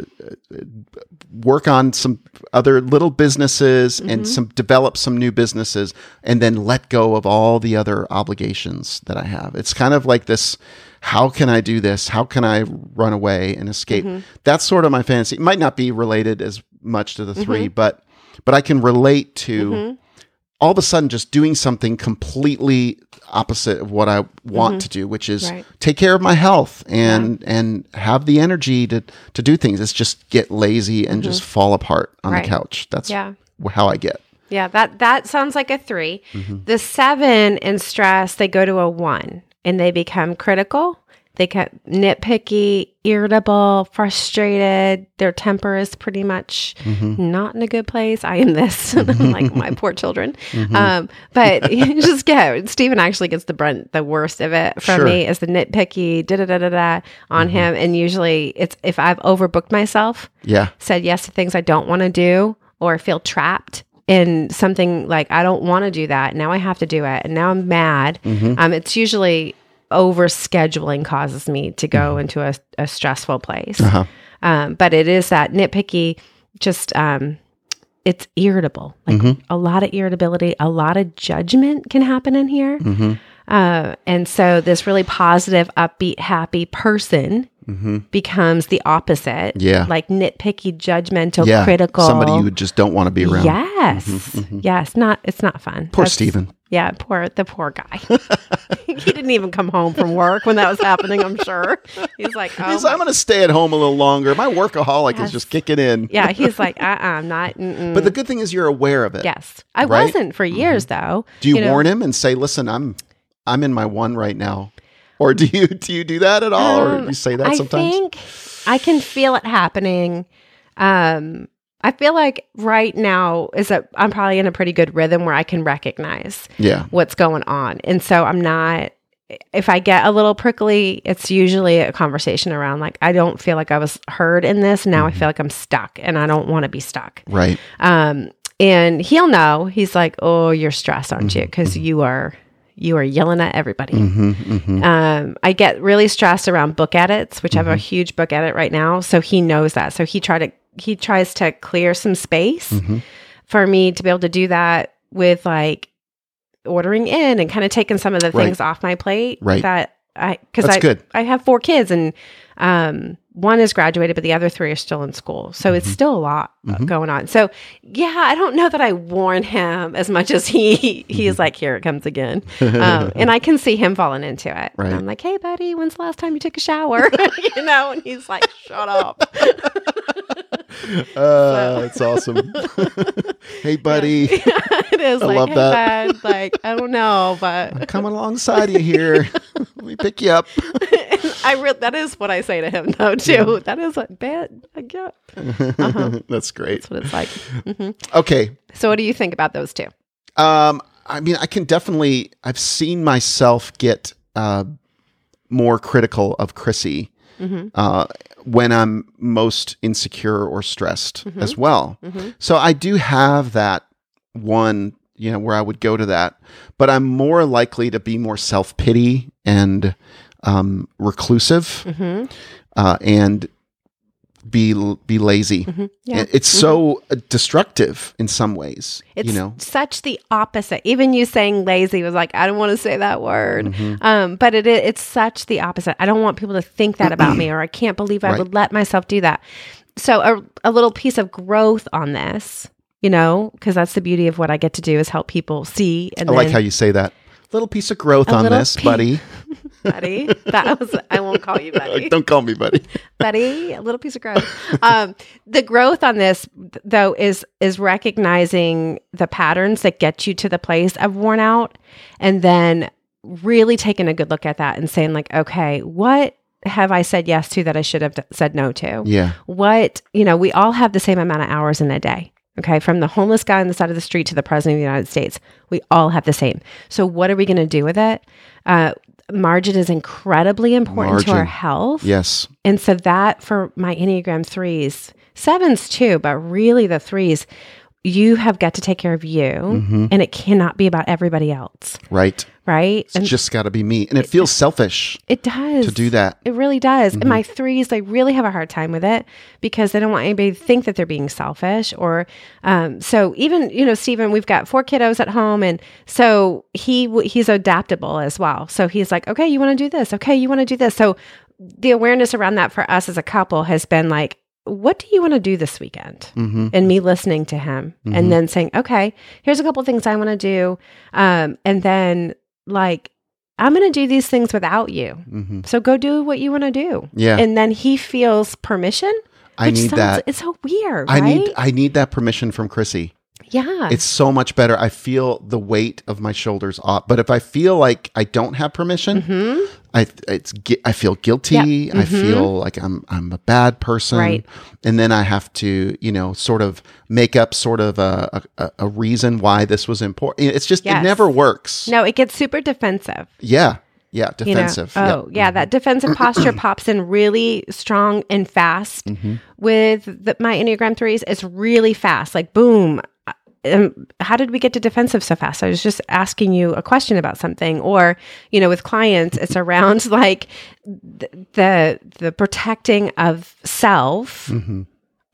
work on some other little businesses mm-hmm. and some develop some new businesses and then let go of all the other obligations that I have. It's kind of like this how can I do this? How can I run away and escape? Mm-hmm. That's sort of my fantasy. It might not be related as much to the 3 mm-hmm. but but I can relate to mm-hmm. All of a sudden just doing something completely opposite of what I want mm-hmm. to do, which is right. take care of my health and yeah. and have the energy to to do things. It's just get lazy and mm-hmm. just fall apart on right. the couch. That's yeah. how I get. Yeah, that that sounds like a 3. Mm-hmm. The 7 in stress, they go to a 1 and they become critical they get nitpicky, irritable, frustrated. Their temper is pretty much mm-hmm. not in a good place. I am this, [laughs] like my poor children. Mm-hmm. Um, but [laughs] just get Stephen actually gets the brunt, the worst of it from sure. me is the nitpicky da da da da da on mm-hmm. him. And usually it's if I've overbooked myself, yeah, said yes to things I don't want to do or feel trapped in something like I don't want to do that. Now I have to do it, and now I'm mad. Mm-hmm. Um, it's usually over scheduling causes me to go mm-hmm. into a, a, stressful place. Uh-huh. Um, but it is that nitpicky, just um, it's irritable. Like Mm-hmm. a lot of irritability, a lot of judgment can happen in here. Mm-hmm. Uh, and so this really positive, upbeat, happy person becomes the opposite. Mm-hmm. Yeah. Like nitpicky, judgmental, yeah, critical. somebody you just don't want to be around. Yes. Yes. Not it's not fun. Poor That's- Stephen. Yeah, poor the poor guy. [laughs] he didn't even come home from work when that was happening, I'm sure. He's like, oh He's, I'm going to stay at home a little longer. My workaholic is just kicking in. Yeah, he's like, uh [laughs] uh-uh, I'm not mm-mm. But the good thing is you're aware of it. Yes. I Right? wasn't for years though. Do you, know. warn him and say, "Listen, I'm I'm in my one right now," or do you do you do that at all, or Um, you say that I sometimes? I think I can feel it happening. Um, I feel like right now is that I'm probably in a pretty good rhythm where I can recognize yeah, what's going on. And so I'm not if I get a little prickly, it's usually a conversation around like I don't feel like I was heard in this. Now Mm-hmm. I feel like I'm stuck and I don't want to be stuck. right. Um, and he'll know. He's like, "Oh, you're stressed, aren't Mm-hmm. you? Because you are you are yelling at everybody." hmm hmm Um, I get really stressed around book edits, which I have a Mm-hmm. huge book edit right now. So he knows that. So he try to he tries to clear some space Mm-hmm. for me to be able to do that with like ordering in and kind of taking some of the Right. things off my plate. Right. That I because I good. I have four kids and um one is graduated, but the other three are still in school. So Mm-hmm. it's still a lot uh, going on. So yeah, I don't know that I warn him as much as he he's Mm-hmm. like, here it comes again. [laughs] um, and I can see him falling into it. Right. I'm like, hey buddy, when's the last time you took a shower? [laughs] you know, and he's like, shut up. [laughs] [laughs] Uh, That's awesome. [laughs] hey, buddy, [laughs] it is I like, love hey that. bud, like, I don't know, but I'm coming alongside you here. Let me pick you up. I re- that is what I say to him though too. That is a bad I get. That's great. That's what it's like. hmm Okay. So what do you think about those two? Um, I mean, I can definitely. I've seen myself get uh, more critical of Chrissy Mm-hmm. uh, when I'm most insecure or stressed Mm-hmm. as well. So I do have that one, you know, where I would go to that, but I'm more likely to be more self pity and um, reclusive Mm-hmm. uh, and be be lazy. Yeah. It's so uh, destructive in some ways. It's you know, such the opposite. Even you saying lazy was like, I don't want to say that word. Mm-hmm. Um, but it, it's such the opposite. I don't want people to think that about me, [clears throat] or I can't believe I Right. would let myself do that. So a, a little piece of growth on this, you know, because that's the beauty of what I get to do is help people see. And I like how you say that. Little piece of growth A on this, piece. buddy. [laughs] buddy. That was I won't call you buddy. Don't call me buddy. buddy. A little piece of growth. Um, the growth on this though is is recognizing the patterns that get you to the place of worn out, and then really taking a good look at that and saying like, okay, what have I said yes to that I should have d- said no to? Yeah. What you know, we all have the same amount of hours in a day. Okay, from the homeless guy on the side of the street to the president of the United States, we all have the same. So, what are we going to do with it? Uh, margin is incredibly important to our health. Yes. And so that for my Enneagram threes, sevens too, but really the threes, you have got to take care of you Mm-hmm. and it cannot be about everybody else. Right. Right. It's And just got to be me. And it feels selfish it does. to do that. It really does. Mm-hmm. And my threes, they really have a hard time with it because they don't want anybody to think that they're being selfish. Or um, so even you know, Stephen, we've got four kiddos at home, and so he he's adaptable as well. So he's like, okay, you want to do this? Okay, you want to do this? So the awareness around that for us as a couple has been like, what do you want to do this weekend? Mm-hmm. and me listening to him and then saying, okay, here's a couple things I want to do. Um, and then like, I'm going to do these things without you. Mm-hmm. So go do what you want to do. Yeah. And then he feels permission. I need sounds- that. It's so weird. I right? need I need that permission from Chrissy. yeah. It's so much better. I feel the weight of my shoulders off. But if I feel like I don't have permission, Mhm. I it's I feel guilty. I feel like I'm I'm a bad person. Mm-hmm. Right. And then I have to you know sort of make up sort of a a, a reason why this was important. It's just it never works. no, it gets super defensive. Yeah. Yeah. you know? Defensive. Oh, Yep. Mm-hmm. yeah. That defensive posture pops in really strong and fast Mm-hmm. with the, my Enneagram threes. It's really fast, like boom. Um, how did we get to defensive so fast? I was just asking you a question about something, or you know, with clients, it's around [laughs] like th- the the protecting of self Mm-hmm.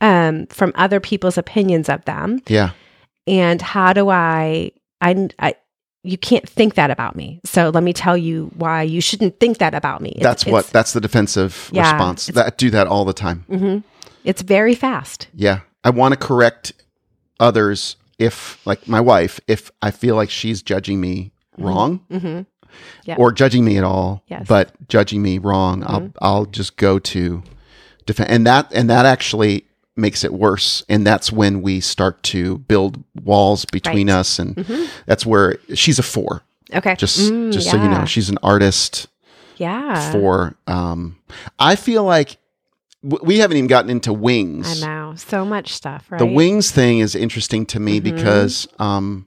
um, from other people's opinions of them? Yeah. And how do I, I, I, you can't think that about me. So let me tell you why you shouldn't think that about me. It's, that's what, that's the defensive Yeah, response. That do that all the time. hmm It's very fast. Yeah. I want to correct others if, like my wife, if I feel like she's judging me wrong hmm Yeah. or judging me at all, Yes. Mm-hmm. but judging me wrong, I'll, I'll just go to defend. And that, and that actually makes it worse. And that's when we start to build walls between Right. us. And Mhm. that's where she's a four. Okay. Just, Mm, just so you know, she's an artist yeah. for, um, I feel like we haven't even gotten into wings. I know. So much stuff, right? The wings thing is interesting to me Mhm. because um,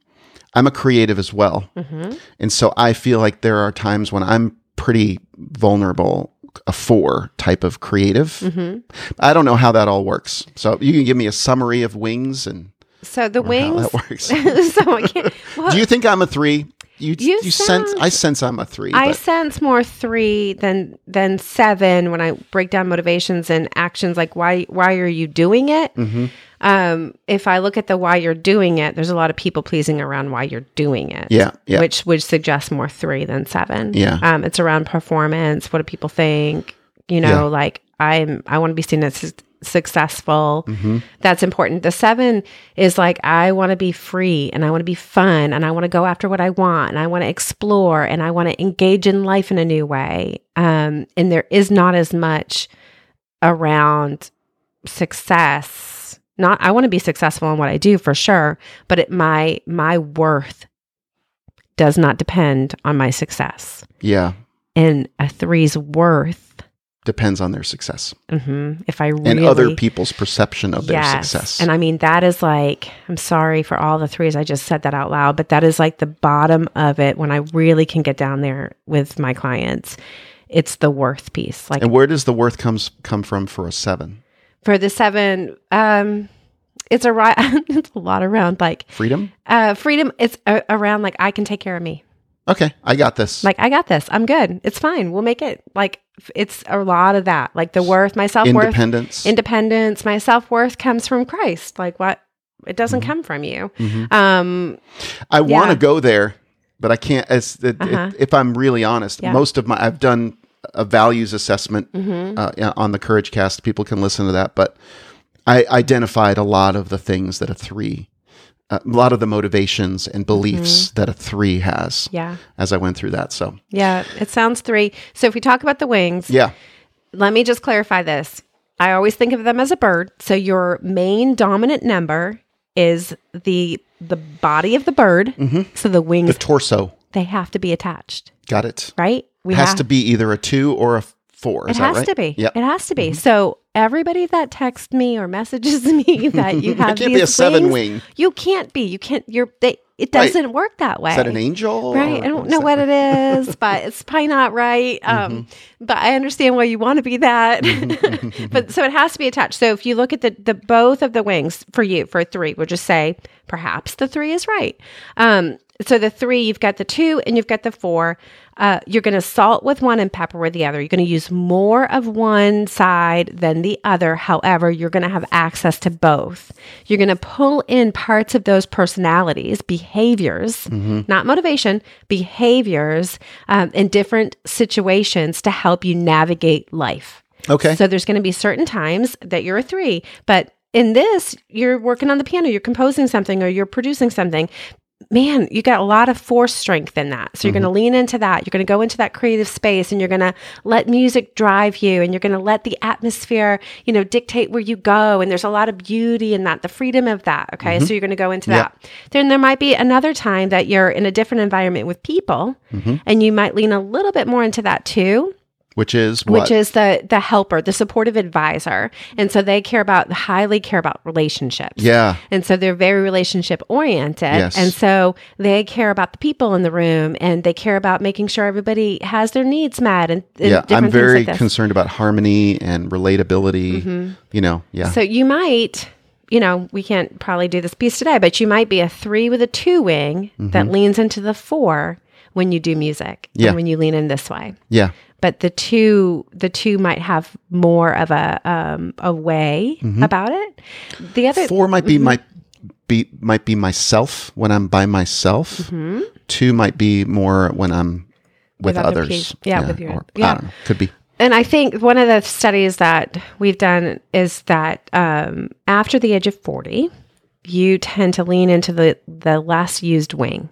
I'm a creative as well. hmm And so I feel like there are times when I'm pretty vulnerable, a four type of creative. hmm I don't know how that all works. So you can give me a summary of wings and So the wings. that works. [laughs] so I can't. Well, Do you think I'm a three? You, You you, sense I sense I'm a three. I but sense more three than than seven when I break down motivations and actions. Like why why are you doing it? Mhm. Um, if I look at the why you're doing it, there's a lot of people pleasing around why you're doing it. yeah, yeah, Which would suggest more three than seven. Yeah. Um, it's around performance. What do people think? You know, Yeah. like I'm I want to be seen as successful. Mhm. That's important. The seven is like, I want to be free and I want to be fun and I want to go after what I want and I want to explore and I want to engage in life in a new way. Um, and there is not as much around success. Not, I want to be successful in what I do for sure, but it, my, my worth does not depend on my success. yeah. And a three's worth, Depends on their success mhm, if I really and other people's perception of their success. And I mean, that is like, I'm sorry for all the threes. I just said that out loud, but that is like the bottom of it when I really can get down there with my clients. It's the worth piece. Like and where does the worth comes come from for a seven? for the seven, um, it's a ri- [laughs] it's a lot around like Freedom. uh, freedom. It's a- around like I can take care of me. Okay, I got this. Like I got this. I'm good. It's fine. We'll make it. Like it's a lot of that. Like the worth, my self worth, Independence. independence. My self worth comes from Christ. Like what? It doesn't come from you. Mhm. Um, I want to go there, but I can't. As it, it- Uh-huh. if I'm really honest, Yeah. most of my I've done a values assessment mhm. uh, on the Courage Cast. People can listen to that, but I identified a lot of the things that a three, Uh, a lot of the motivations and beliefs mm-hmm. that a three has. Yeah. As I went through that, so Yeah. It sounds three. So if we talk about the wings, yeah, let me just clarify this. I always think of them as a bird. So your main dominant number is the the body of the bird. Mm-hmm. So the wings, the torso they have to be attached, got it. right? We has have- to be either a two or a four. Is It has right? to be. Yep. It has to be. So everybody that texts me or messages [laughs] me that you have can't these be a seven wings, wing. you can't be. You can't. You're. They, it doesn't work that way. Is that an angel? Right. I don't know what it is, [laughs] but it's probably not right. Um, Mm-hmm. But I understand why you want to be that. [laughs] but so it has to be attached. So if you look at the, the both of the wings for you, for three, we'll just say perhaps the three is right. Um, so the three, you've got the two and you've got the four. Uh, you're going to salt with one and pepper with the other. You're going to use more of one side than the other. However, you're going to have access to both. You're going to pull in parts of those personalities, behaviors, not motivation, behaviors um, in different situations to help you navigate life. Okay. So there's going to be certain times that you're a three, but in this, you're working on the piano, you're composing something, or you're producing something. Man, you got a lot of force strength in that. So you're going to mm-hmm. lean into that. You're going to go into that creative space and you're going to let music drive you and you're going to let the atmosphere, you know, dictate where you go. And there's a lot of beauty in that, the freedom of that. Okay. So mm-hmm. you're going to go into Yeah. that. Then there might be another time that you're in a different environment with people mm-hmm. and you might lean a little bit more into that too Which is what? which is the the helper, the supportive advisor. And so they care about highly care about relationships. yeah. And so they're very relationship oriented. Yes. And so they care about the people in the room and they care about making sure everybody has their needs met and, and Yeah. I'm very like concerned about harmony and relatability. You know. Yeah. So you might, you know, we can't probably do this piece today, but you might be a three with a two wing that leans into the four when you do music Mm-hmm. Yeah. and when you lean in this way. yeah. But the two the two might have more of a um, a way Mm-hmm. about it. The other Four might be my be might be myself when I'm by myself. Two might be more when I'm with, With other others. peop- yeah, with your- or, yeah. I don't know. Could be. And I think one of the studies that we've done is that um, after the age of 40, you tend to lean into the, the less used wing.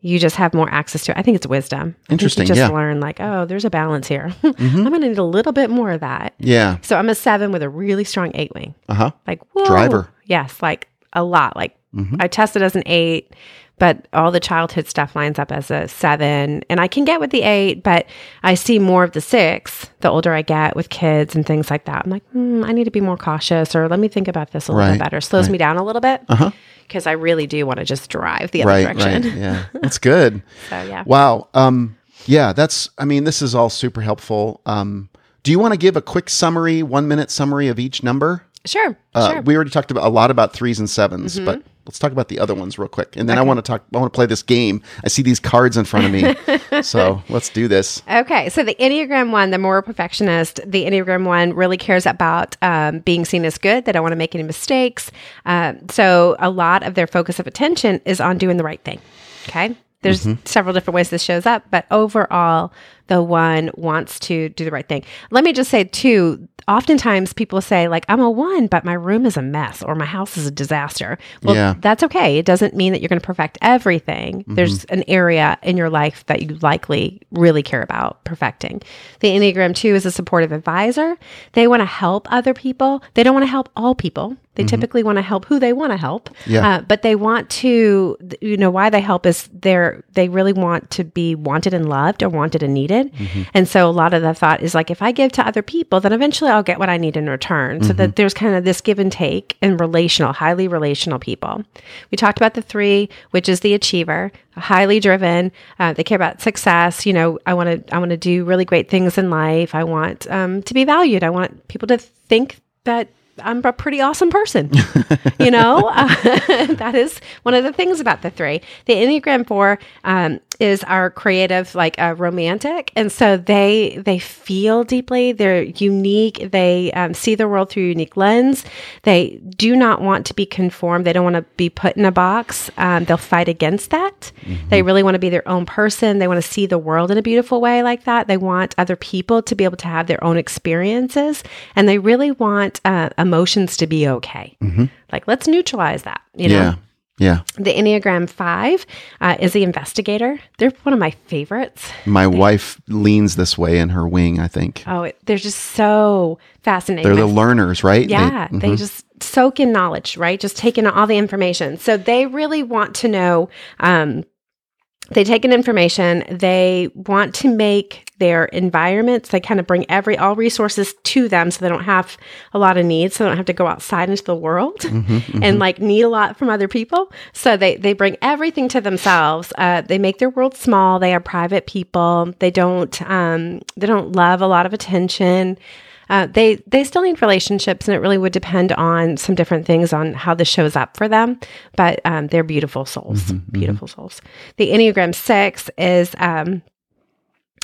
You just have more access to it. I think it's wisdom. Interesting, You just yeah. Mm-hmm. learn, like, oh, there's a balance here. [laughs] I'm going to need a little bit more of that. Yeah. So I'm a seven with a really strong eight wing. Uh huh. Like, whoa. Driver. Yes, like a lot. Like, Mm-hmm. I tested as an eight, but all the childhood stuff lines up as a seven. And I can get with the eight, but I see more of the six the older I get with kids and things like that. I'm like, hmm, I need to be more cautious, or let me think about this a little Right, bit better. Slows me down a little bit Uh huh. because I really do want to just drive the other Right. direction. Right. Yeah. [laughs] That's good. So, yeah. Wow. Um, yeah, that's, I mean, this is all super helpful. Um, do you want to give a quick summary, one minute summary of each number? Sure. Uh, sure. Mm-hmm. We already talked about a lot about threes and 7s but let's talk about the other ones real quick. And then I want to talk, I want to play this game. I see these cards in front of me. [laughs] so let's do this. Okay, so the Enneagram one, the moral perfectionist, the Enneagram one really cares about um, being seen as good. They don't want to make any mistakes. Um, so a lot of their focus of attention is on doing the right thing. Okay, there's several different ways this shows up, but overall, the one wants to do the right thing. Let me just say, too, oftentimes people say, like, I'm a one, but my room is a mess or my house is a disaster. Well, Yeah. that's okay. It doesn't mean that you're going to perfect everything. Mm-hmm. There's an area in your life that you likely really care about perfecting. The Enneagram 2 is a supportive advisor. They want to help other people. They don't want to help all people. They typically want to help who they want to help. Yeah. Uh, but they want to, you know, why they help is they're, they really want to be wanted and loved or wanted and needed. And so a lot of the thought is like, if I give to other people, then eventually I'll get what I need in return. So that there's kind of this give and take and relational, highly relational people. We talked about the three, which is the achiever, highly driven. Uh, they care about success. You know, I want to, I want to do really great things in life. I want um, to be valued. I want people to think that I'm a pretty awesome person. [laughs] you know, uh, [laughs] that is one of the things about the three. The Enneagram four um, is our creative, like a romantic, and so they they feel deeply. They're unique. They um, see the world through a unique lens. They do not want to be conformed. They don't want to be put in a box. Um, they'll fight against that. They really want to be their own person. They want to see the world in a beautiful way like that. They want other people to be able to have their own experiences, and they really want uh, emotions to be okay. Like let's neutralize that. You know. Yeah. Yeah. The Enneagram 5 uh, is the investigator. They're one of my favorites. My wife leans this way in her wing, I think. Oh, it, they're just so fascinating. They're the learners, right? They- yeah, they, just soak in knowledge, right? Just take in all the information. So they really want to know. Um, they take in information. They want to make their environments. They kind of bring every all resources to them, so they don't have a lot of needs. So they don't have to go outside into the world and like need a lot from other people. So they they bring everything to themselves. Uh, they make their world small. They are private people. They don't um, they don't love a lot of attention. Uh, they they still need relationships, and it really would depend on some different things on how this shows up for them. But um, they're beautiful souls, beautiful souls. The Enneagram Six is um,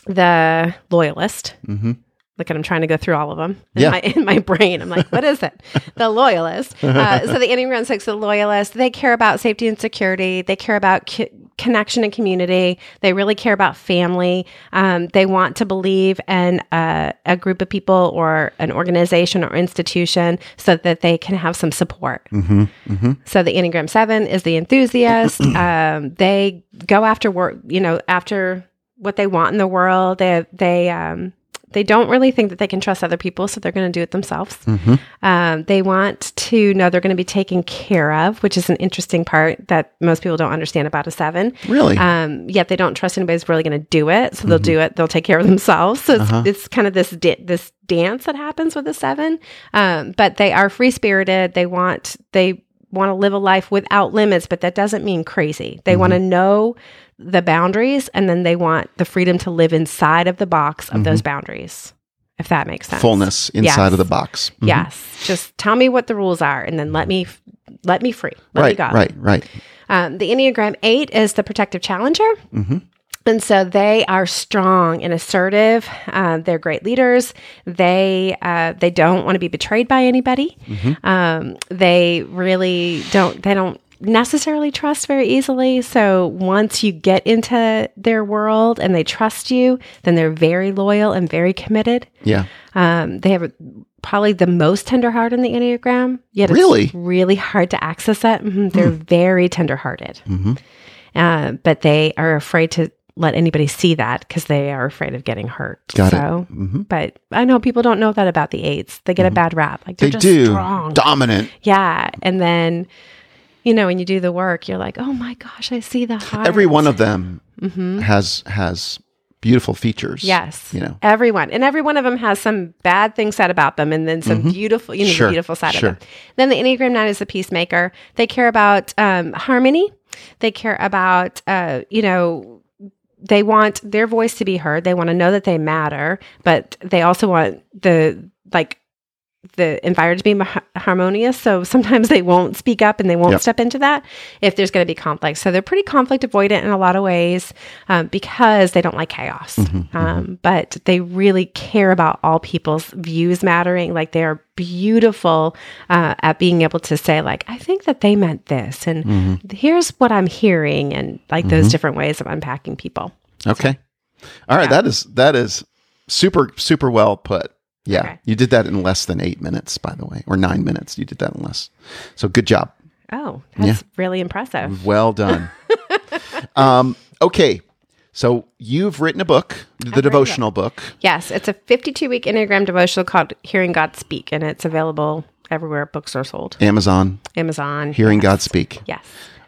the loyalist. Mhm. Look at I'm trying to go through all of them in, Yeah. my, in my brain. I'm like, what is it? the loyalist. [laughs] Uh, so the Enneagram Six, the loyalist, they care about safety and security. They care about co- connection and community. They really care about family. Um, they want to believe in a, a group of people or an organization or institution so that they can have some support. Mm-hmm. Mm-hmm. So the Enneagram Seven is the enthusiast. [clears throat] um, they go after work, you know, after what they want in the world. They they um, they don't really think that they can trust other people, so they're going to do it themselves. Mm-hmm. Um, they want to know they're going to be taken care of, which is an interesting part that most people don't understand about a seven. Really? Um, yet they don't trust anybody's really going to do it, so they'll do it. They'll take care of themselves. So it's, Uh-huh. it's kind of this di- this dance that happens with a seven. Um, but they are free spirited. They want they want to live a life without limits, but that doesn't mean crazy. They want to know the boundaries, and then they want the freedom to live inside of the box of those boundaries. If that makes sense. Fullness inside Yes. of the box. Mhm. Yes. Just tell me what the rules are, and then let me let me free. Let me Right. go. Right. Right. Um, the Enneagram 8 is the protective challenger. Mm-hmm. And so they are strong and assertive. Uh, they're great leaders. They uh, they don't want to be betrayed by anybody. Mm-hmm. Um, they really don't. They don't necessarily trust very easily. So once you get into their world and they trust you, then they're very loyal and very committed. Yeah. Um, they have a, probably the most tender heart in the Enneagram. Yet really, really hard to access that. Mm-hmm. They're mm. very tenderhearted. Mm-hmm. Uh, but they are afraid to let anybody see that because they are afraid of getting hurt. Got so, it. Mm-hmm. but I know people don't know that about the eights. They get mm-hmm. a bad rap. Like they do strong. dominant. Yeah, and then you know when you do the work, you're like, oh my gosh, I see the heart. Every one of them mm-hmm. has has beautiful features. Yes, you know everyone, and every one of them has some bad things said about them, and then some mm-hmm. beautiful, you know, sure. beautiful side sure. of them. Then the Enneagram Nine is the peacemaker. They care about um, harmony. They care about, uh, you know, they want their voice to be heard. They want to know that they matter, but they also want the like the environment to be harmonious. So sometimes they won't speak up and they won't yep. step into that if there's going to be conflict. So they're pretty conflict avoidant in a lot of ways um, because they don't like chaos. Mm-hmm, mm-hmm. um, mm-hmm. But they really care about all people's views mattering. Like they are beautiful uh, at being able to say, like, I think that they meant this, and mm-hmm. here's what I'm hearing, and like those mm-hmm. different ways of unpacking people. Okay. So, all right. Yeah. That is that is super super well put. Yeah. Okay. You did that in less than eight minutes, by the way, or nine minutes. You did that in less. So good job. Oh, that's yeah. really impressive. Well done. [laughs] um, okay. So you've written a book, the I've devotional book. Yes, it's a 52 week Enneagram devotional called Hearing God Speak, and it's available everywhere books are sold. Amazon. Amazon. Hearing yes. God Speak. Yes.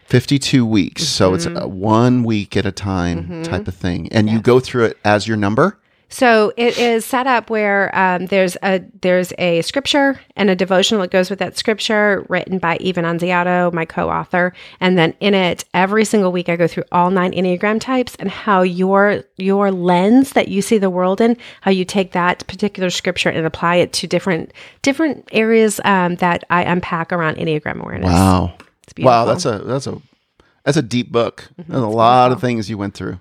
52 weeks. Mm-hmm. So it's a one week at a time mm-hmm. type of thing. And yes. you go through it as your number? So it is set up where um, there's a there's a scripture and a devotional that goes with that scripture, written by Eva Annunziato, my co-author, and then in it, every single week I go through all nine enneagram types and how your your lens that you see the world in, how you take that particular scripture and apply it to different different areas um, that I unpack around enneagram awareness. Wow, wow, that's a that's a that's a deep book. Mm-hmm, There's a lot of things you went through.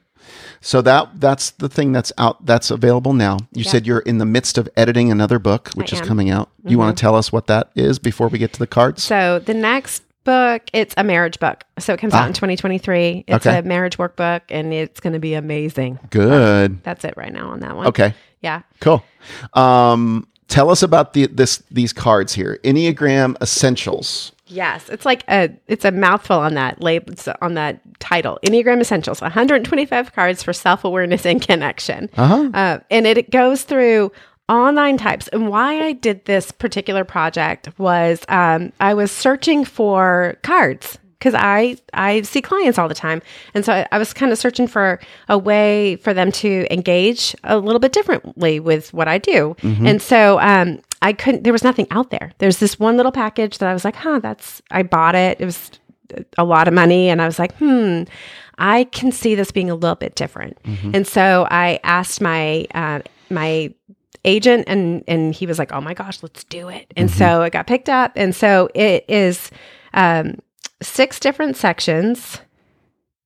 So that that's the thing that's out that's available now. You yeah. said you're in the midst of editing another book, which I is am. coming out. Mm-hmm. You want to tell us what that is before we get to the cards? So the next book, it's a marriage book. So it comes ah. out in 2023. It's okay. a marriage workbook and it's going to be amazing. Good. That's, that's, it right now on that one. Okay. Yeah. Cool. Um, tell us about the this these cards here. Enneagram Essentials. Yes, it's like a it's a mouthful on that label on that title. Enneagram Essentials: 125 cards for self awareness and connection. Uh-huh. Uh, and it, it goes through all nine types. And why I did this particular project was um, I was searching for cards because I I see clients all the time, and so I, I was kind of searching for a way for them to engage a little bit differently with what I do. Mm-hmm. And so um, I couldn't, there was nothing out there. There's this one little package that I was like, huh, that's, I bought it. It was a lot of money. And I was like, hmm, I can see this being a little bit different. Mm-hmm. And so I asked my, uh, my, agent and and he was like oh my gosh let's do it and mm-hmm. so it got picked up and so it is um, six different sections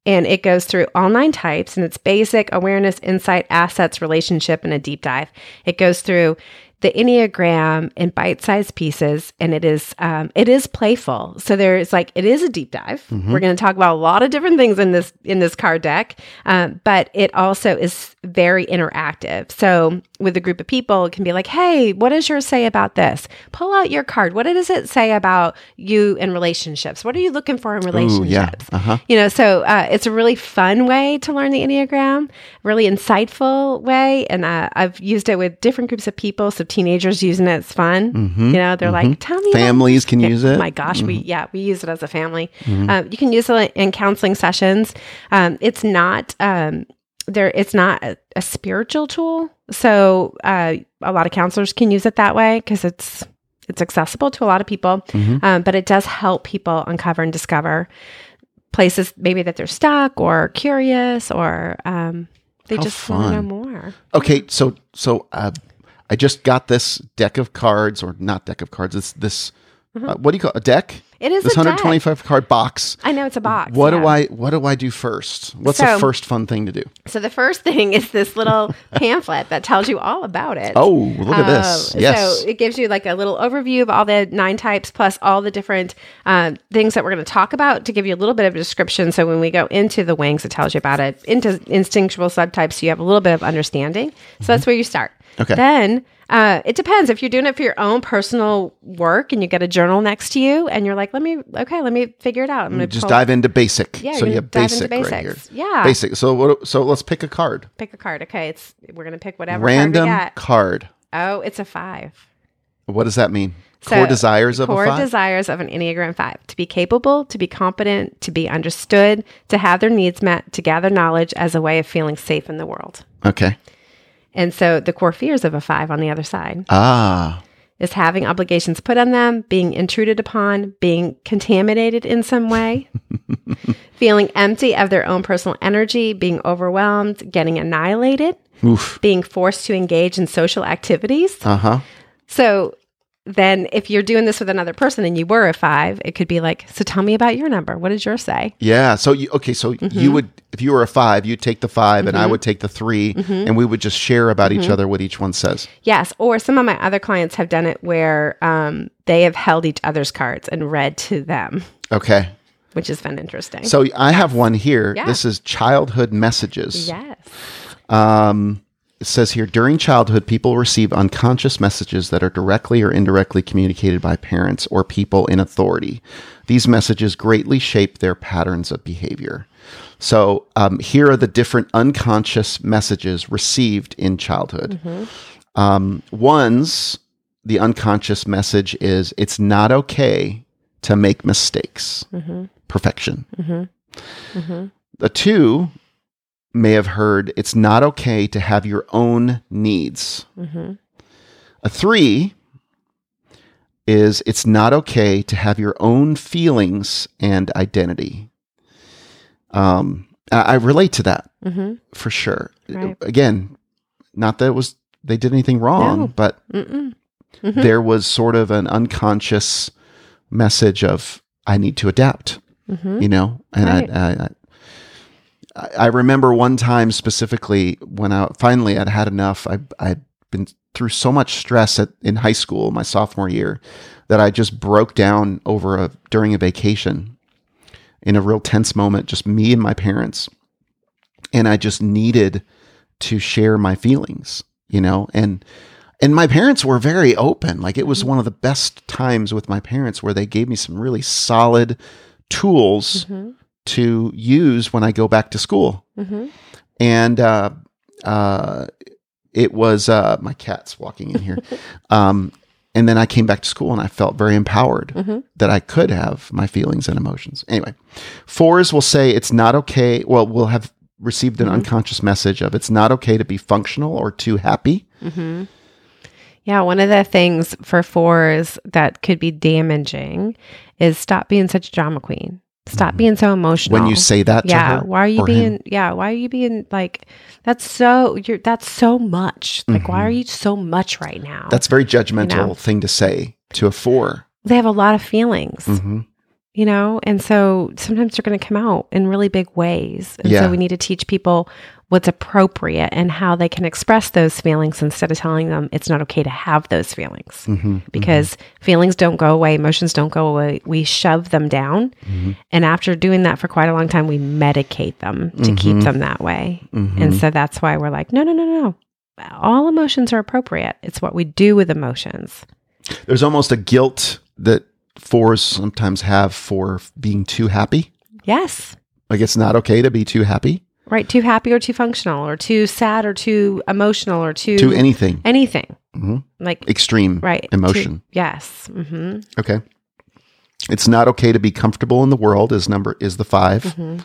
and it goes through all nine types and it's basic awareness insight assets relationship and a deep dive it goes through the Enneagram in bite-sized pieces, and it is um, it is playful. So there's like it is a deep dive. Mm-hmm. We're going to talk about a lot of different things in this in this card deck, um, but it also is very interactive. So with a group of people, it can be like, "Hey, what does yours say about this? Pull out your card. What does it say about you in relationships? What are you looking for in relationships? Ooh, yeah. uh-huh. You know, so uh, it's a really fun way to learn the Enneagram, really insightful way, and uh, I've used it with different groups of people. So teenagers using it. It's fun. Mm-hmm. You know, they're mm-hmm. like, tell me. Families can use it. My gosh, we mm-hmm. yeah, we use it as a family. Mm-hmm. Um, you can use it in counseling sessions. Um, it's not um, there. It's not a, a spiritual tool. So uh, a lot of counselors can use it that way because it's it's accessible to a lot of people. Mm-hmm. Um, but it does help people uncover and discover places maybe that they're stuck or curious or um, they How just want to know more. Okay, so so uh, I just got this deck of cards, or not deck of cards. It's this Uh, what do you call a deck? It is This a deck. 125 card box. I know it's a box. What yeah. do I what do I do first? What's the first fun thing to do? So the first thing is this little [laughs] pamphlet that tells you all about it. Oh, look at this. Um, Yes. So it gives you like a little overview of all the nine types plus all the different uh, things that we're going to talk about to give you a little bit of a description. So when we go into the wings, it tells you about it. Into instinctual subtypes, so you have a little bit of understanding. So that's where you start. Okay. Then uh, it depends if you're doing it for your own personal work and you get a journal next to you and you're like, let me, okay, let me figure it out. I'm going to Just dive into basic. Yeah, so you have basic right here. Yeah. Basic. So what so let's pick a card. pick a card. Okay, it's we're going to pick whatever Random card card. Oh, it's a five. What does that mean? So, core desires of core a five? desires of an Enneagram 5 to be capable, to be competent, to be understood, to have their needs met, to gather knowledge as a way of feeling safe in the world. okay. And so the core fears of a 5 on the other side Ah. is having obligations put on them, being intruded upon, being contaminated in some way, [laughs] feeling empty of their own personal energy, being overwhelmed, getting annihilated, Oof. being forced to engage in social activities. Uh-huh. So then if you're doing this with another person and you were a five, it could be like, so tell me about your number. What did yours say? Yeah. So you okay, so Mm-hmm. you would if you were a five, you'd take the 5 and I would take the 3 Mm-hmm. and we would just share about each other what each one says. Yes. Or some of my other clients have done it where um, they have held each other's cards and read to them, Okay. which has been interesting. So I have one here. Yeah. This is childhood messages. yes. Um, it says here during childhood, people receive unconscious messages that are directly or indirectly communicated by parents or people in authority. These messages greatly shape their patterns of behavior. So um, here are the different unconscious messages received in childhood. Um, one's the unconscious message is it's not okay to make mistakes. Perfection. The two may have heard it's not okay to have your own needs. A three is it's not okay to have your own feelings and identity. Um, I I relate to that hmm for sure. Right. Again, not that it was they did anything wrong, No. but Mm-mm. there was sort of an unconscious message of I need to adapt, Mhm. you know, and Right. I, I, I, I remember one time specifically when I finally I'd had enough. I I'd been through so much stress at, in high school, my sophomore year, that I just broke down over a during a vacation in a real tense moment, just me and my parents, and I just needed to share my feelings, you know, and and my parents were very open. Like it was one of the best times with my parents where they gave me some really solid tools Mhm. To use when I go back to school. Mhm. And uh, uh, it was uh, my cat's walking in here. [laughs] um, and then I came back to school and I felt very empowered Mhm. that I could have my feelings and emotions. Anyway, fours will say it's not okay. Well, we'll have received an unconscious message of it's not okay to be functional or too happy. Mm-hmm. Yeah, one of the things for fours that could be damaging is stop being such a drama queen. Stop being so emotional. When you say that to yeah, why are you being? him. Yeah, why are you being like? That's so. You're. That's so much. Like, why are you so much right now? Mm-hmm. That's a very judgmental know. thing to say to a four. they have a lot of feelings. hmm you know? And so sometimes they're going to come out in really big ways. And Yeah. so we need to teach people what's appropriate and how they can express those feelings instead of telling them it's not okay to have those feelings. Hmm because feelings don't go away emotions don't go away. We shove them down. Mm-hmm. and after doing that for quite a long time we medicate them to keep them that way. Mm-hmm. and so that's why we're like no no no no. All emotions are appropriate. It's what we do with emotions. There's almost a guilt that fours sometimes have for being too happy. yes Like it's not okay to be too happy, Right, too happy or too functional or too sad or too emotional or too to anything. anything. Mhm. Like Extreme right, emotion. too- yes. hmm Okay. It's not okay to be comfortable in the world is number is the 5 Mm-hmm.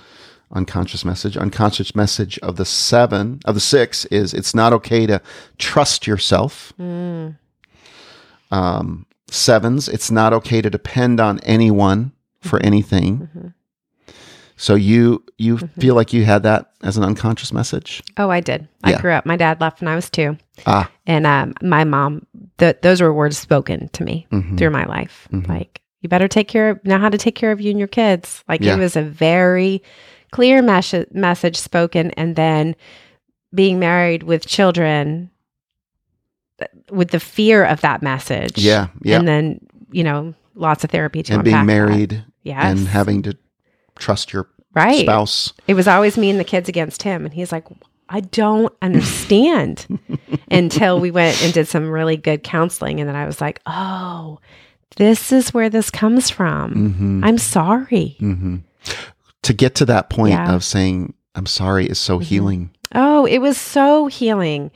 Unconscious message. Unconscious message of the seven of the six is it's not okay to trust yourself. Mm. Um, sevens, it's not okay to depend on anyone for Mm-hmm. anything. So you you feel like you had that as an unconscious message. Oh, I did. Yeah. I grew up. My dad left when I was two, Ah, and um, my mom. Th- those were words spoken to me Mhm. through my life. Mhm. Like You better take care of know how to take care of you and your kids. Like Yeah. it was a very clear mes- message spoken, and then being married with children with the fear of that message. Yeah. Yeah. and then you know lots of therapy to And being married Yes, and having to trust your right. spouse. It was always me and the kids against him. And he's like, I don't [laughs] understand until we went and did some really good counseling. And then I was like, oh, this is where this comes from. Mm-hmm. I'm sorry. Mm-hmm. To get to that point Yeah. of saying, I'm sorry is so Mhm. healing. Oh, it was so healing.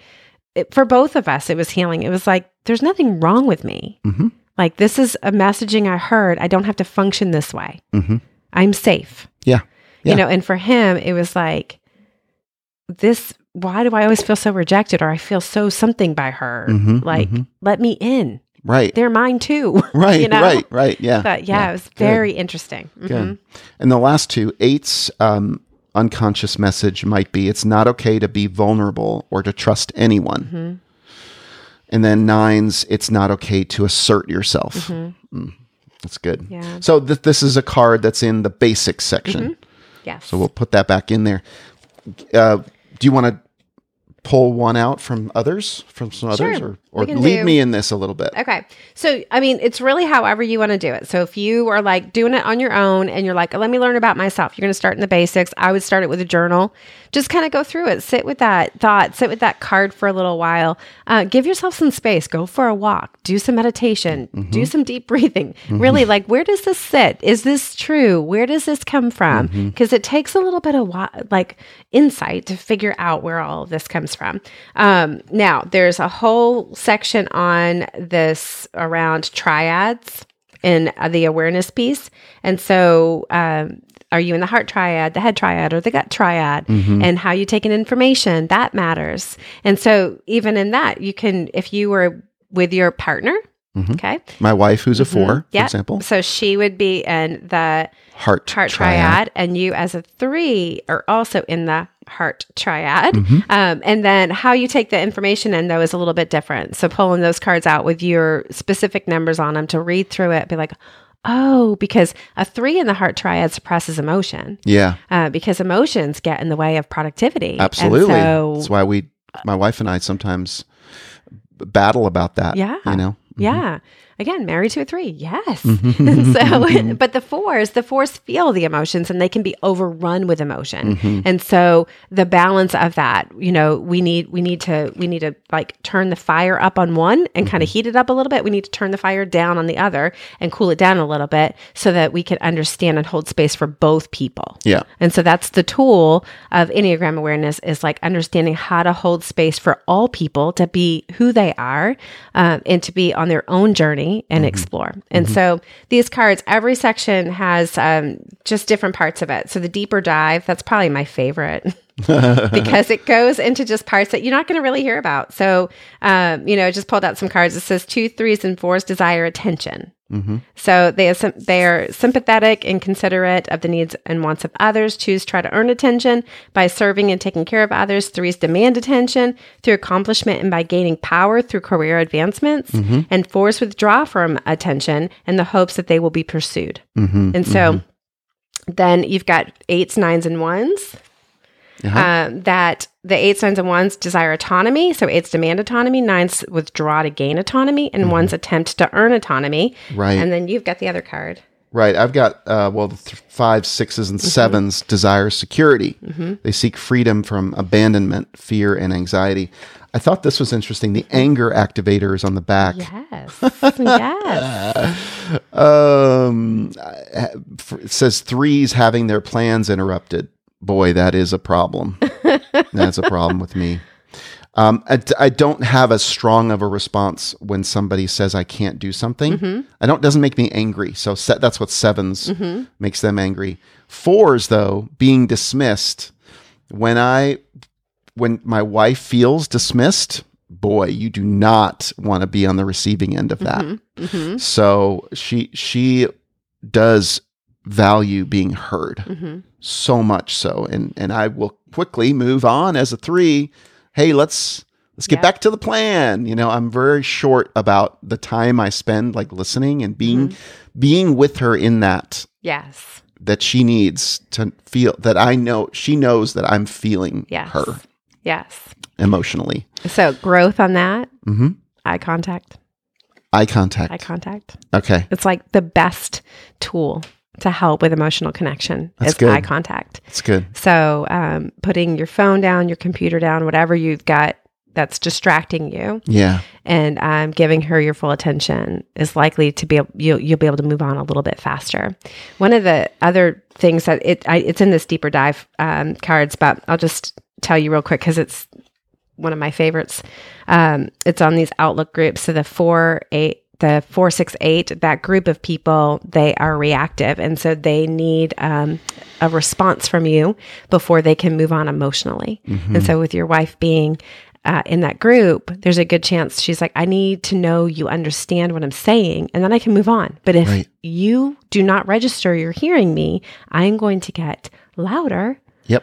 It, for both of us, it was healing. It was like, there's nothing wrong with me. Mm-hmm. Like, this is a messaging I heard. I don't have to function this way. Mm-hmm. I'm safe. Yeah. Yeah. You know, and for him, it was like, this, why do I always feel so rejected or I feel so something by her? Mhm, Like, mhm. let me in. Right. They're mine too. [laughs] Right. you know? Right. Right. Yeah. But yeah, it was very interesting. Mhm. Good. And the last two eights, um, unconscious message might be it's not okay to be vulnerable or to trust anyone. Mhm. And then nines, it's not okay to assert yourself. Mhm. Mm, that's good. Yeah. So th- this is a card that's in the basics section. Mm-hmm. Yes. So we'll put that back in there. Uh, do you want to pull one out from others, from some others, Sure. or, or lead do- me in this a little bit? Okay. So, I mean, it's really however you want to do it. So, if you are like doing it on your own and you're like, let me learn about myself, you're going to start in the basics. I would start it with a journal. Just kind of go through it. Sit with that thought, sit with that card for a little while. Uh, give yourself some space. Go for a walk. Do some meditation. Mm-hmm. Do some deep breathing. Really, like, where does this sit? Is this true? Where does this come from? Mm-hmm. Because it takes a little bit of like insight to figure out where all of this comes from. Um, now, there's a whole section on this around triads in uh, the awareness piece. And so, um, are you in the heart triad, the head triad, or the gut triad? And how you take in information that matters. And so, even in that, you can, if you were with your partner, okay, My wife, who's a 4 Mm-hmm. yeah. example, So she would be in the heart, heart triad, and you as a three are also in the heart triad. Mm-hmm. Um, and then how you take the information in though is a little bit different. So pulling those cards out with your specific numbers on them to read through it, be like, oh, because a three in the heart triad suppresses emotion. Yeah, Uh, because emotions get in the way of productivity. And absolutely. so- That's why we, my wife and I, sometimes battle about that. Yeah. you know. Yeah. Again, married to a three. Yes. Mm-hmm. [laughs] so, [laughs] but the fours, the fours feel the emotions and they can be overrun with emotion. Mm-hmm. And so the balance of that, you know, we need, we need to, we need to like turn the fire up on one and kind Mm-hmm. of heat it up a little bit. We need to turn the fire down on the other and cool it down a little bit so that we can understand and hold space for both people. Yeah. And so that's the tool of Enneagram awareness is like understanding how to hold space for all people to be who they are um, and to be on their own journey and explore. And so these cards, every section has um, just different parts of it. So the deeper dive, that's probably my favorite. [laughs] because it goes into just parts that you're not going to really hear about. So, um, you know, just pulled out some cards. It says two, threes, and fours desire attention. Mm-hmm. So they are, they are sympathetic and considerate of the needs and wants of others. Twos try to earn attention by serving and taking care of others. Threes demand attention through accomplishment and by gaining power through career advancements. And fours withdraw from attention in the hopes that they will be pursued. Mm-hmm. And so then you've got eights, nines, and ones. Uh-huh. Um, that the eights, nines, and ones desire autonomy. So eights demand autonomy, nines withdraw to gain autonomy, and ones attempt to earn autonomy. right. And then you've got the other card. Right. I've got, uh, well, the th- five, sixes, Mm-hmm. and sevens desire security. They seek freedom from abandonment, fear, and anxiety. I thought this was interesting. The anger activator is on the back. Yes. [laughs] yes. [laughs] Um, it says threes having their plans interrupted. Boy, that is a problem. That's a problem with me. Um, I, I don't have as strong of a response when somebody says I can't do something. I don't doesn't make me angry. So se- that's what 7s makes them angry. Fours though, being dismissed. When I when my wife feels dismissed, boy, you do not want to be on the receiving end of that. hmm So she she does value being heard hmm so much so and and I will quickly move on as a 3 hey let's let's get yep. back to the plan. You know, I'm very short about the time I spend like listening and being mm-hmm. being with her in that. Yes. That she needs to feel that I know she knows that I'm feeling yes. her. Yes. Emotionally. So growth on that. Mm-hmm. Eye contact. Eye contact. Eye contact. Okay. It's like the best tool to help with emotional connection That's is good. eye contact. That's good. So, um, putting your phone down, your computer down, whatever you've got that's distracting you. Yeah. And um, giving her your full attention is likely to be you'll, you'll be able to move on a little bit faster. One of the other things that it I, it's in this deeper dive um, cards, but I'll just tell you real quick because it's one of my favorites. Um, it's on these Outlook groups. So the four eight the 468 that group of people they are reactive and so they need um, a response from you before they can move on emotionally mm-hmm. and so with your wife being uh, in that group there's a good chance she's like i need to know you understand what i'm saying and then i can move on but if right. you do not register you're hearing me i'm going to get louder yep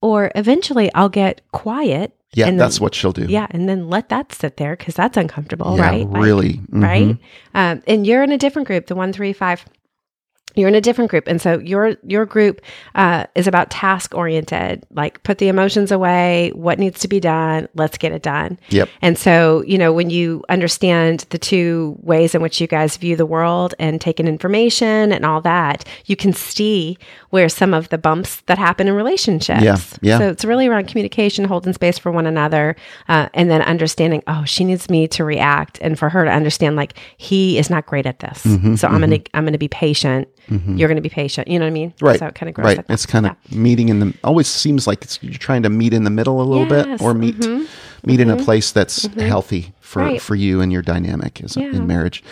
or eventually i'll get quiet yeah, and that's then, what she'll do. Yeah, and then let that sit there because that's uncomfortable, yeah, right? Really, like, mm-hmm. right? Um, and you're in a different group, the one three five you're in a different group. And so your your group uh, is about task oriented like put the emotions away what needs to be done let's get it done. Yep. And so you know when you understand the two ways in which you guys view the world and take in information and all that you can see where some of the bumps that happen in relationships. Yeah, yeah. so it's really around communication holding space for one another uh, and then understanding oh she needs me to react and for her to understand like he is not great at this. Mm-hmm, so mm-hmm. i'm gonna i'm gonna be patient mm-hmm. you're going to be patient. You know what I mean? Right. So it kind of grows. Right. Like it's kind of yeah. meeting in the. Always seems like it's you're trying to meet in the middle a little yes. bit, or meet mm-hmm. meet in a mm-hmm. place that's mm-hmm. healthy for right. for you and your dynamic as, yeah. in marriage.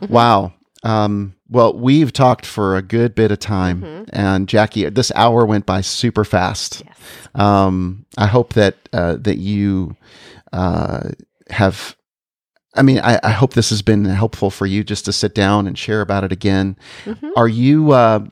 Mm-hmm. Wow. Um, well, we've talked for a good bit of time, mm-hmm. and Jackie, this hour went by super fast. Yes. Um, I hope that uh, that you uh, have I mean, I, I, hope this has been helpful for you just to sit down and share about it again. Mm-hmm. Are you uh,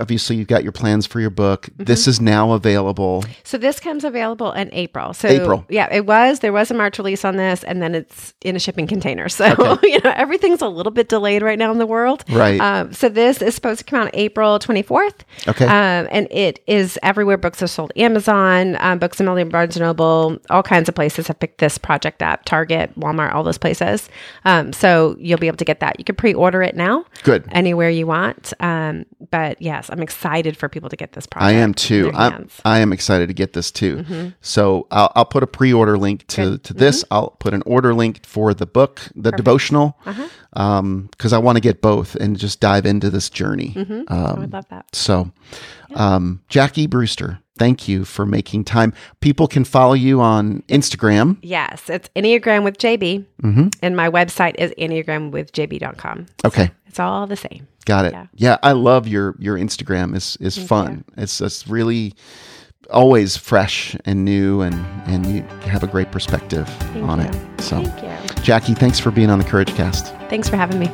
obviously you've got your plans for your book. Mm-hmm. This is now available. So this comes available in April. So April. Yeah, it was. There was a March release on this, and then it's in a shipping container. [laughs] So okay. [laughs] you know everything's a little bit delayed right now in the world. Right. Um, so this is supposed to come out April twenty fourth. Okay. Um, and it is everywhere books are sold. Amazon, um, Books a Million, Barnes and Noble, all kinds of places have picked this project up. Target, Walmart, all those places. Um, so you'll be able to get that. You can pre order it now. Good. Anywhere you want. Um, but yes, I'm excited for people to get this product. I am too. I'm, I am excited to get this too. Mm-hmm. So I'll, I'll, put a pre-order link to, Good. to this. Mm-hmm. I'll put an order link for the book, the Perfect. devotional, because uh-huh. um, I want to get both and just dive into this journey. Mm-hmm. Um, I would love that. So, yeah. um, Jackie Brewster, thank you for making time. People can follow you on Instagram. Yes, it's Enneagram with JB. Mm-hmm. And my website is enneagramwithjb.com. Okay. So it's all the same. Got it. Yeah. yeah, I love your your Instagram. is is fun. You. It's it's really always fresh and new and and you have a great perspective Thank on you. it. So Thank you. Jackie, thanks for being on the Courage Cast. Thanks for having me.